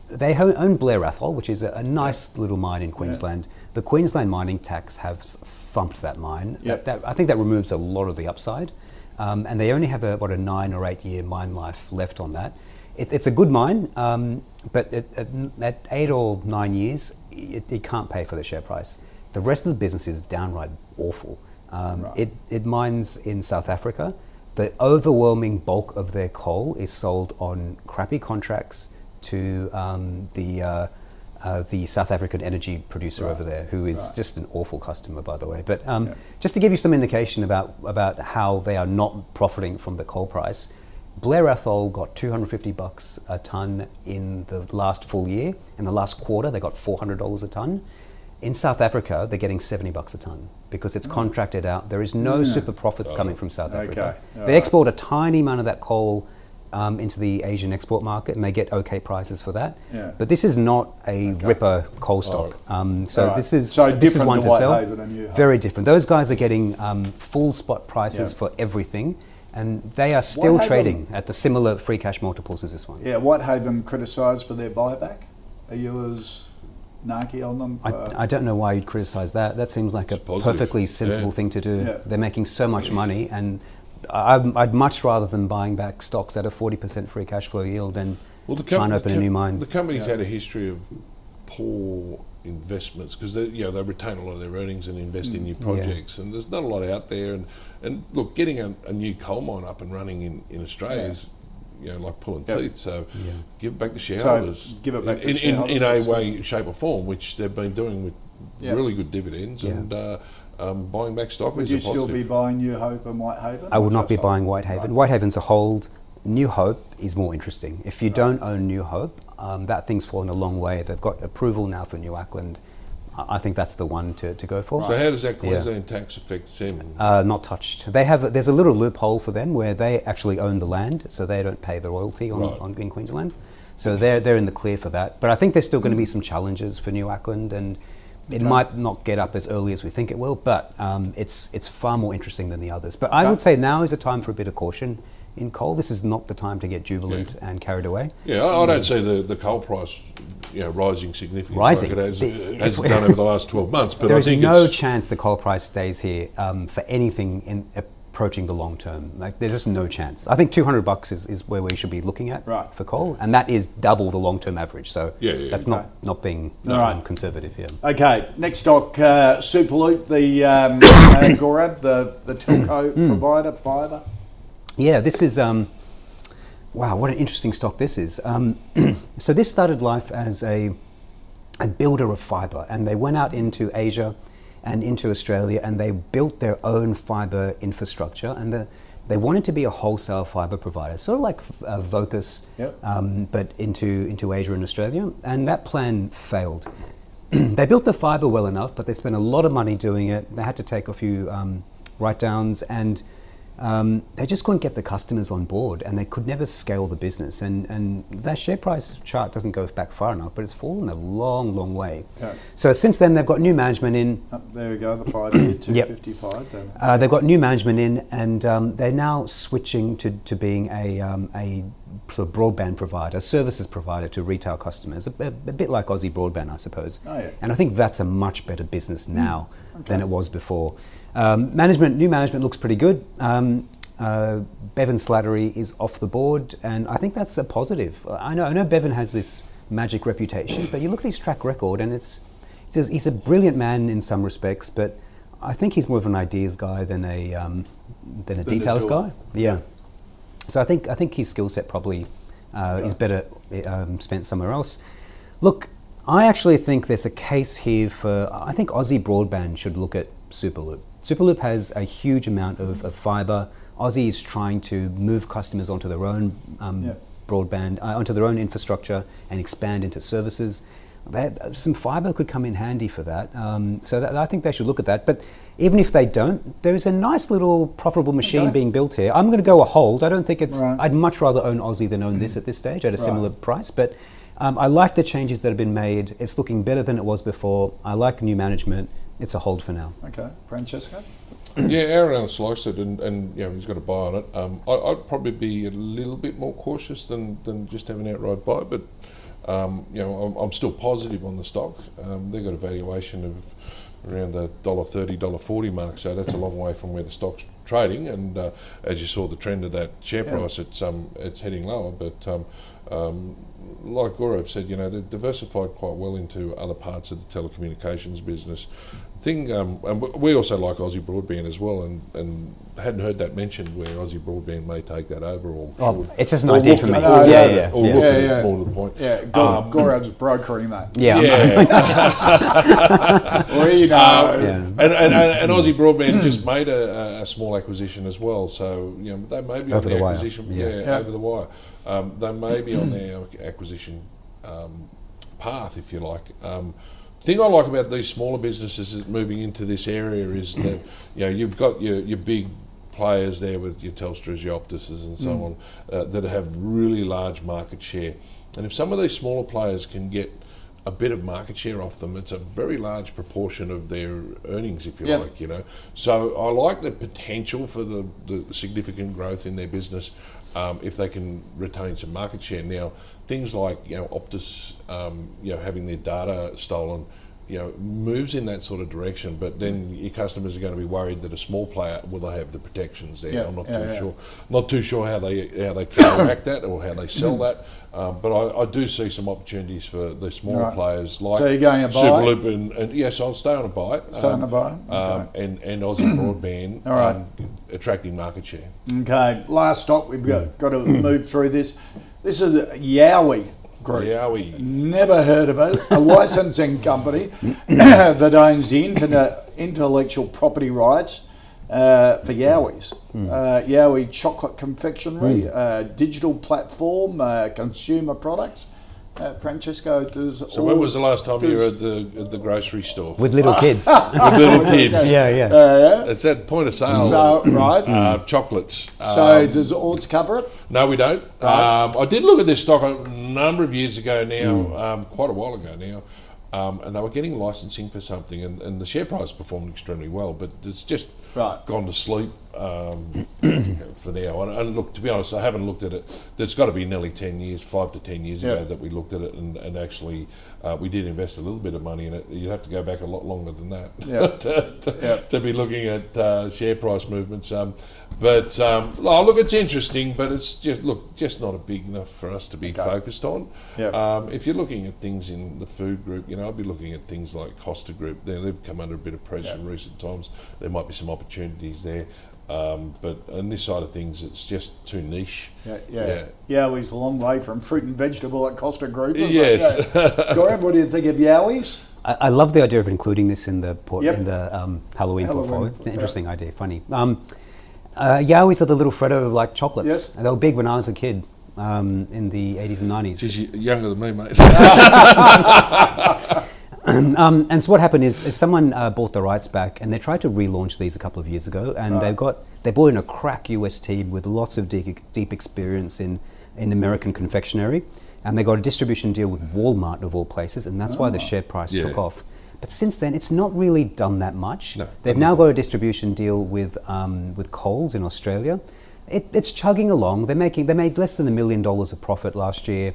they own Blair Athol, which is a, a nice little mine in Queensland. The Queensland mining tax has thumped that mine. Yep. That, that, I think that removes a lot of the upside, um, and they only have a, what a nine or eight year mine life left on that. It, it's a good mine, um, but at, at, at eight or nine years, it, it can't pay for the share price. The rest of the business is downright awful. Um, it, it mines in South Africa. The overwhelming bulk of their coal is sold on crappy contracts to um, the uh, uh, the South African energy producer over there, who is just an awful customer, by the way. But um, just to give you some indication about about how they are not profiting from the coal price, Blair Athol got 250 bucks a ton in the last full year. In the last quarter, they got 400 dollars a ton. In South Africa, they're getting 70 bucks a ton because it's contracted out. There is no super profits coming from South Okay, Africa. all They right. export a tiny amount of that coal um, into the Asian export market, and they get okay prices for that. Yeah. But this is not a ripper coal stock. Um, so All right. this is So this is one to to, sell. And New Hope. Very different. Those guys are getting um, full spot prices Yeah. for everything, and they are still Whitehaven- trading at the similar free cash multiples as this one. Yeah, Whitehaven criticised for their buyback. Are you as narky on them? I, Uh, I don't know why you'd criticise that. That seems like a positive. perfectly sensible Yeah. thing to do. Yeah. They're making so much money, and I, I'd much rather than buying back stocks at a 40% free cash flow yield than Well, the trying to com- open the a new mine. The company's had a history of poor investments because they, you know, they retain a lot of their earnings and invest in new projects, and there's not a lot out there. And, and look, getting a, a new coal mine up and running in, in Australia Yeah. is, you know, like pulling Yep. teeth. So give it back to shareholders. give it back to in, in, shareholders, in a way, shape, or form, which they've been doing with Yeah. really good dividends Yeah. and uh, um, buying back stock would is you a still be buying New Hope and Whitehaven? I would not be just buying hold? Whitehaven. Right. Whitehaven's a hold. New Hope is more interesting. If you don't own New Hope, um, that thing's fallen a long way. They've got approval now for New Acland. I I think that's the one to, to go for. So how does that Yeah. Queensland tax affect them? Uh, not touched. They have. There's a little loophole for them where they actually own the land, so they don't pay the royalty on, Right. on in Queensland. So they're they're in the clear for that. But I think there's still going to be some challenges for New Acland, and it might not get up as early as we think it will. But um, it's it's far more interesting than the others. But I would say now is a time for a bit of caution in coal. This is not the time to get jubilant and carried away. Yeah, I, I don't see the, the coal price, you know, rising significantly Rising. like it has, The- has done over the last twelve months. But There I is no chance the coal price stays here um, for anything in approaching the long term. Like there's just no chance. I think 200 bucks is, is where we should be looking at Right. for coal, and that is double the long term average. So Yeah, yeah, that's yeah. not not being All um, right. conservative. Yeah. Okay, next stock, uh, Superloop, the um, uh, Gaurav, the, the telco Hmm. provider, fibre. Yeah, this is. Um, wow, what an interesting stock this is. Um, so this started life as a, a builder of fibre, and they went out into Asia and into Australia, and they built their own fibre infrastructure, and the, they wanted to be a wholesale fibre provider, sort of like uh, Vocus, Yep. um, but into into Asia and Australia, and that plan failed. they built the fibre well enough, but they spent a lot of money doing it. They had to take a few um, write downs, and um, they just couldn't get the customers on board, and they could never scale the business. And, and that share price chart doesn't go back far enough, but it's fallen a long, long way. So since then, they've got new management in. Oh, there we go, the five year, 255. Then. Uh, they've got new management in, and um, they're now switching to, to being a, um, a sort of broadband provider, services provider to retail customers, a, a- a bit like Aussie Broadband, I suppose. Oh, yeah. And I think that's a much better business now than it was before. Um, management, new management looks pretty good. Um, uh, Bevan Slattery is off the board, and I think that's a positive. I know, I know Bevan has this magic reputation, but you look at his track record, and it's he's a, he's a brilliant man in some respects, but I think he's more of an ideas guy than a um, than a Than details guy. Yeah. So I think I think his skill set probably uh, is better um, spent somewhere else. Look, I actually think there's a case here for. I think Aussie Broadband should look at Superloop. Superloop has a huge amount of, of fibre. Aussie is trying to move customers onto their own um, Yeah. broadband, uh, onto their own infrastructure, and expand into services. That, some fibre could come in handy for that. Um, so that, I think they should look at that. But even if they don't, there is a nice little profitable machine Okay. being built here. I'm going to go a hold. I don't think it's. Right. I'd much rather own Aussie than own this at this stage at a similar price. But um, I like the changes that have been made. It's looking better than it was before. I like new management. It's a hold for now. Okay, Francesco? yeah, Aaron else likes it, and, and you know he's got a buy on it. Um, I, I'd probably be a little bit more cautious than, than just having an outright buy, but um, you know I'm, I'm still positive on the stock. Um, they've got a valuation of around the dollar thirty, dollar forty mark, so that's a long way from where the stock's trading. And uh, as you saw the trend of that share Yeah. price, it's um, it's heading lower, but. Um, um, like Gaurav said, you know, they've diversified quite well into other parts of the telecommunications business. Thing, um, and we also like Aussie Broadband as well, and, and hadn't heard that mentioned where Aussie Broadband may take that over or Oh, should. it's just an or idea for me. at- No, or yeah, yeah, or yeah. look Yeah, yeah. more to the point. Yeah, Gor- Um, Gaurav's brokering that. Yeah. Yeah, We know. Um, Yeah. and, and, and, and Aussie Broadband just made a, a- a small acquisition as well, so you know they may be Over on the the, wire, acquisition. yeah. Yeah, Yeah. over the wire. Um, they may be on their acquisition um, path, if you like. Um, thing I like about these smaller businesses moving into this area is that you know you've got your, your big players there with your Telstras, your Optuses, and so on uh, that have really large market share. And if some of these smaller players can get a bit of market share off them, it's a very large proportion of their earnings, if you Yep. like. You know, so I like the potential for the, the significant growth in their business um, if they can retain some market share. Now, things like you know Optus, um, you know, having their data stolen. You know, moves in that sort of direction, but then your customers are going to be worried that a small player will they have the protections there. Yeah, I'm not yeah, too yeah. sure. Not too sure how they how they counteract that or how they sell that. Um, but I, I do see some opportunities for the smaller Right. players like So you're going a buy? Superloop and, and yes, I'll stay on a buy. Stay on a buy, Um, and and Aussie Broadband All right. um, attracting market share. Okay, last stop. We've got, got to move through this. This is a Yowie Group. Yowie. Never heard of it. A licensing company that owns the internet, intellectual property rights uh, for Yowie's. Uh, Yowie Chocolate Confectionery, uh, digital platform, uh, consumer products. Uh, Francesco does. So when was the last time you were at the at the grocery store With little kids. with little kids? yeah, yeah. Uh, It's at point of sale. so, right. uh, chocolates. so Um, does Ords cover it? No, we don't. Um, I did look at this stock a number of years ago now, um, quite a while ago now, um, and they were getting licensing for something, and, and the share price performed extremely well, but it's just Right. gone to sleep um, for now. And, and look, to be honest, I haven't looked at it. There's got to be nearly 10 years, five to 10 years Yeah. ago that we looked at it, and, and actually uh, we did invest a little bit of money in it. You'd have to go back a lot longer than that Yeah. to, to, Yeah. to be looking at uh, share price movements. Um, but um, oh, look, it's interesting, but it's just look just not a big enough for us to be focused on. Yeah. Um, if you're looking at things in the food group, you know, I'd be looking at things like Costa Group. They, they've come under a bit of pressure in recent times. There might be some opportunities there. Um, but on this side of things, it's just too niche. Yeah, yeah. yeah. Yowie's a long way from fruit and vegetable at Costa Group. isn't it? Yes. Yeah. Gaurav, what do you think of Yowie's? I, I love the idea of including this in the port, Yep. in the um, Halloween, Halloween, portfolio. It's an yeah. interesting idea, funny. Um, uh, Yowies are the little Freddo like chocolates. Yes. They were big when I was a kid um, in the 80s and 90s. She's y- younger than me, mate. Um, and so what happened is, is someone uh, bought the rights back, and they tried to relaunch these a couple of years ago, and they got they brought in a crack US team with lots of deep, deep experience in in American confectionery, and they got a distribution deal with Walmart of all places, and that's why the share price Yeah. took off. But since then, it's not really done that much. No, They've now got a distribution deal with um, with Coles in Australia. It, it's chugging along. They're making they made less than a million dollars of profit last year.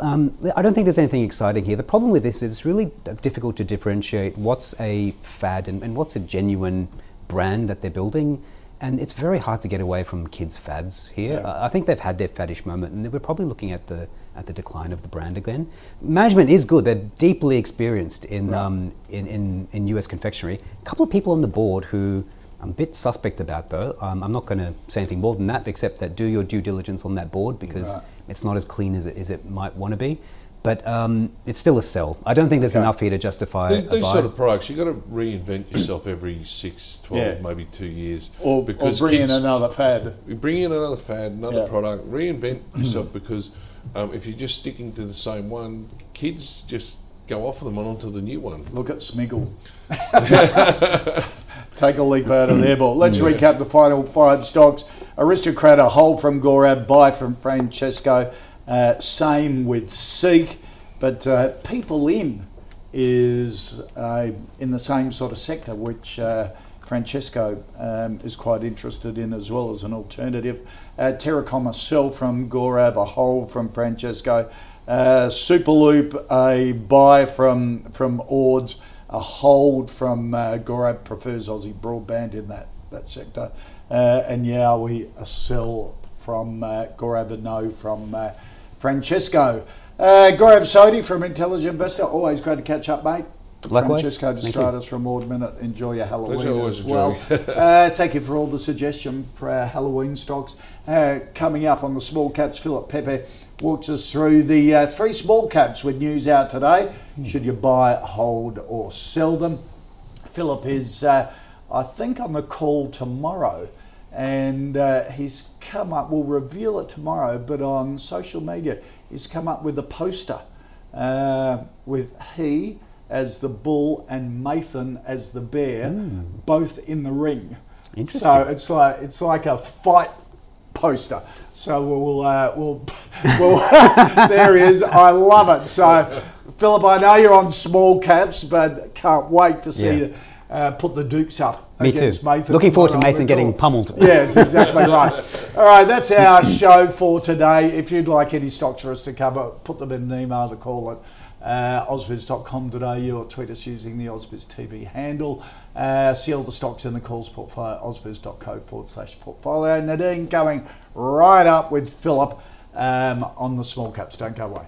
Um, I don't think there's anything exciting here. The problem with this is it's really difficult to differentiate what's a fad and, and what's a genuine brand that they're building. And it's very hard to get away from kids' fads here. Uh, I think they've had their faddish moment, and we're probably looking at the at the decline of the brand again. Management is good; they're deeply experienced in um, in, in, in U.S. confectionery. A couple of people on the board who I'm a bit suspect about, though. Um, I'm not going to say anything more than that, except that do your due diligence on that board because Right. It's not as clean as it, as it might want to be. But um, it's still a sell. I don't think there's Okay. enough here to justify these a these buy. sort of products, you've got to reinvent yourself every six, 12, Yeah. maybe two years. Or, or bring in another fad? You bring in another fad, another Yeah. product, reinvent yourself because um, if you're just sticking to the same one, kids just go off of them and onto the new one. Look at Smiggle. Take a leaf out of their ball. Let's recap the final five stocks. Aristocrat, a hold from Gaurav, buy from Francesco. Uh, same with Seek. But uh, People In is uh, in the same sort of sector, which uh, Francesco um, is quite interested in as well as an alternative. Uh, Terracom, a sell from Gaurav, a hold from Francesco. Uh, Superloop, a buy from from Ords, a hold from uh, Gaurav prefers Aussie broadband in that that sector, uh, and Yowie a sell from uh, Gaurav no from uh, Francesco. Uh, Gaurav Sodhi from Intelligent Investor, always great to catch up, mate. Likewise. Francesco Thank De Stradis from Ord Minnett. Enjoy your Halloween Pleasure, as well. uh, thank you for all the suggestion for our Halloween stocks. Uh, coming up on the small caps, Philip Pepe walks us through the uh, three small caps with news out today. Should you buy, hold, or sell them? Philip is, uh, I think, on the call tomorrow, and uh, he's come up. We'll reveal it tomorrow, but on social media, he's come up with a poster uh, with he as the bull and Nathan as the bear, both in the ring. Interesting. So it's like it's like a fight poster. So we'll uh, we'll, we'll there he is. I love it. So Philip, I know you're on small caps, but can't wait to see Yeah. you uh, put the Dukes up. Me too. Looking forward to Nathan getting pummeled. Yes, exactly right. All right, that's our show for today. If you'd like any stocks for us to cover, put them in an email to call it uh, ausbiz.com.au or tweet us using the Ausbiz TV handle. Uh, see all the stocks in the calls portfolio, ausbiz.co forward slash portfolio. Nadine going right up with Philip um, on the small caps. Don't go away.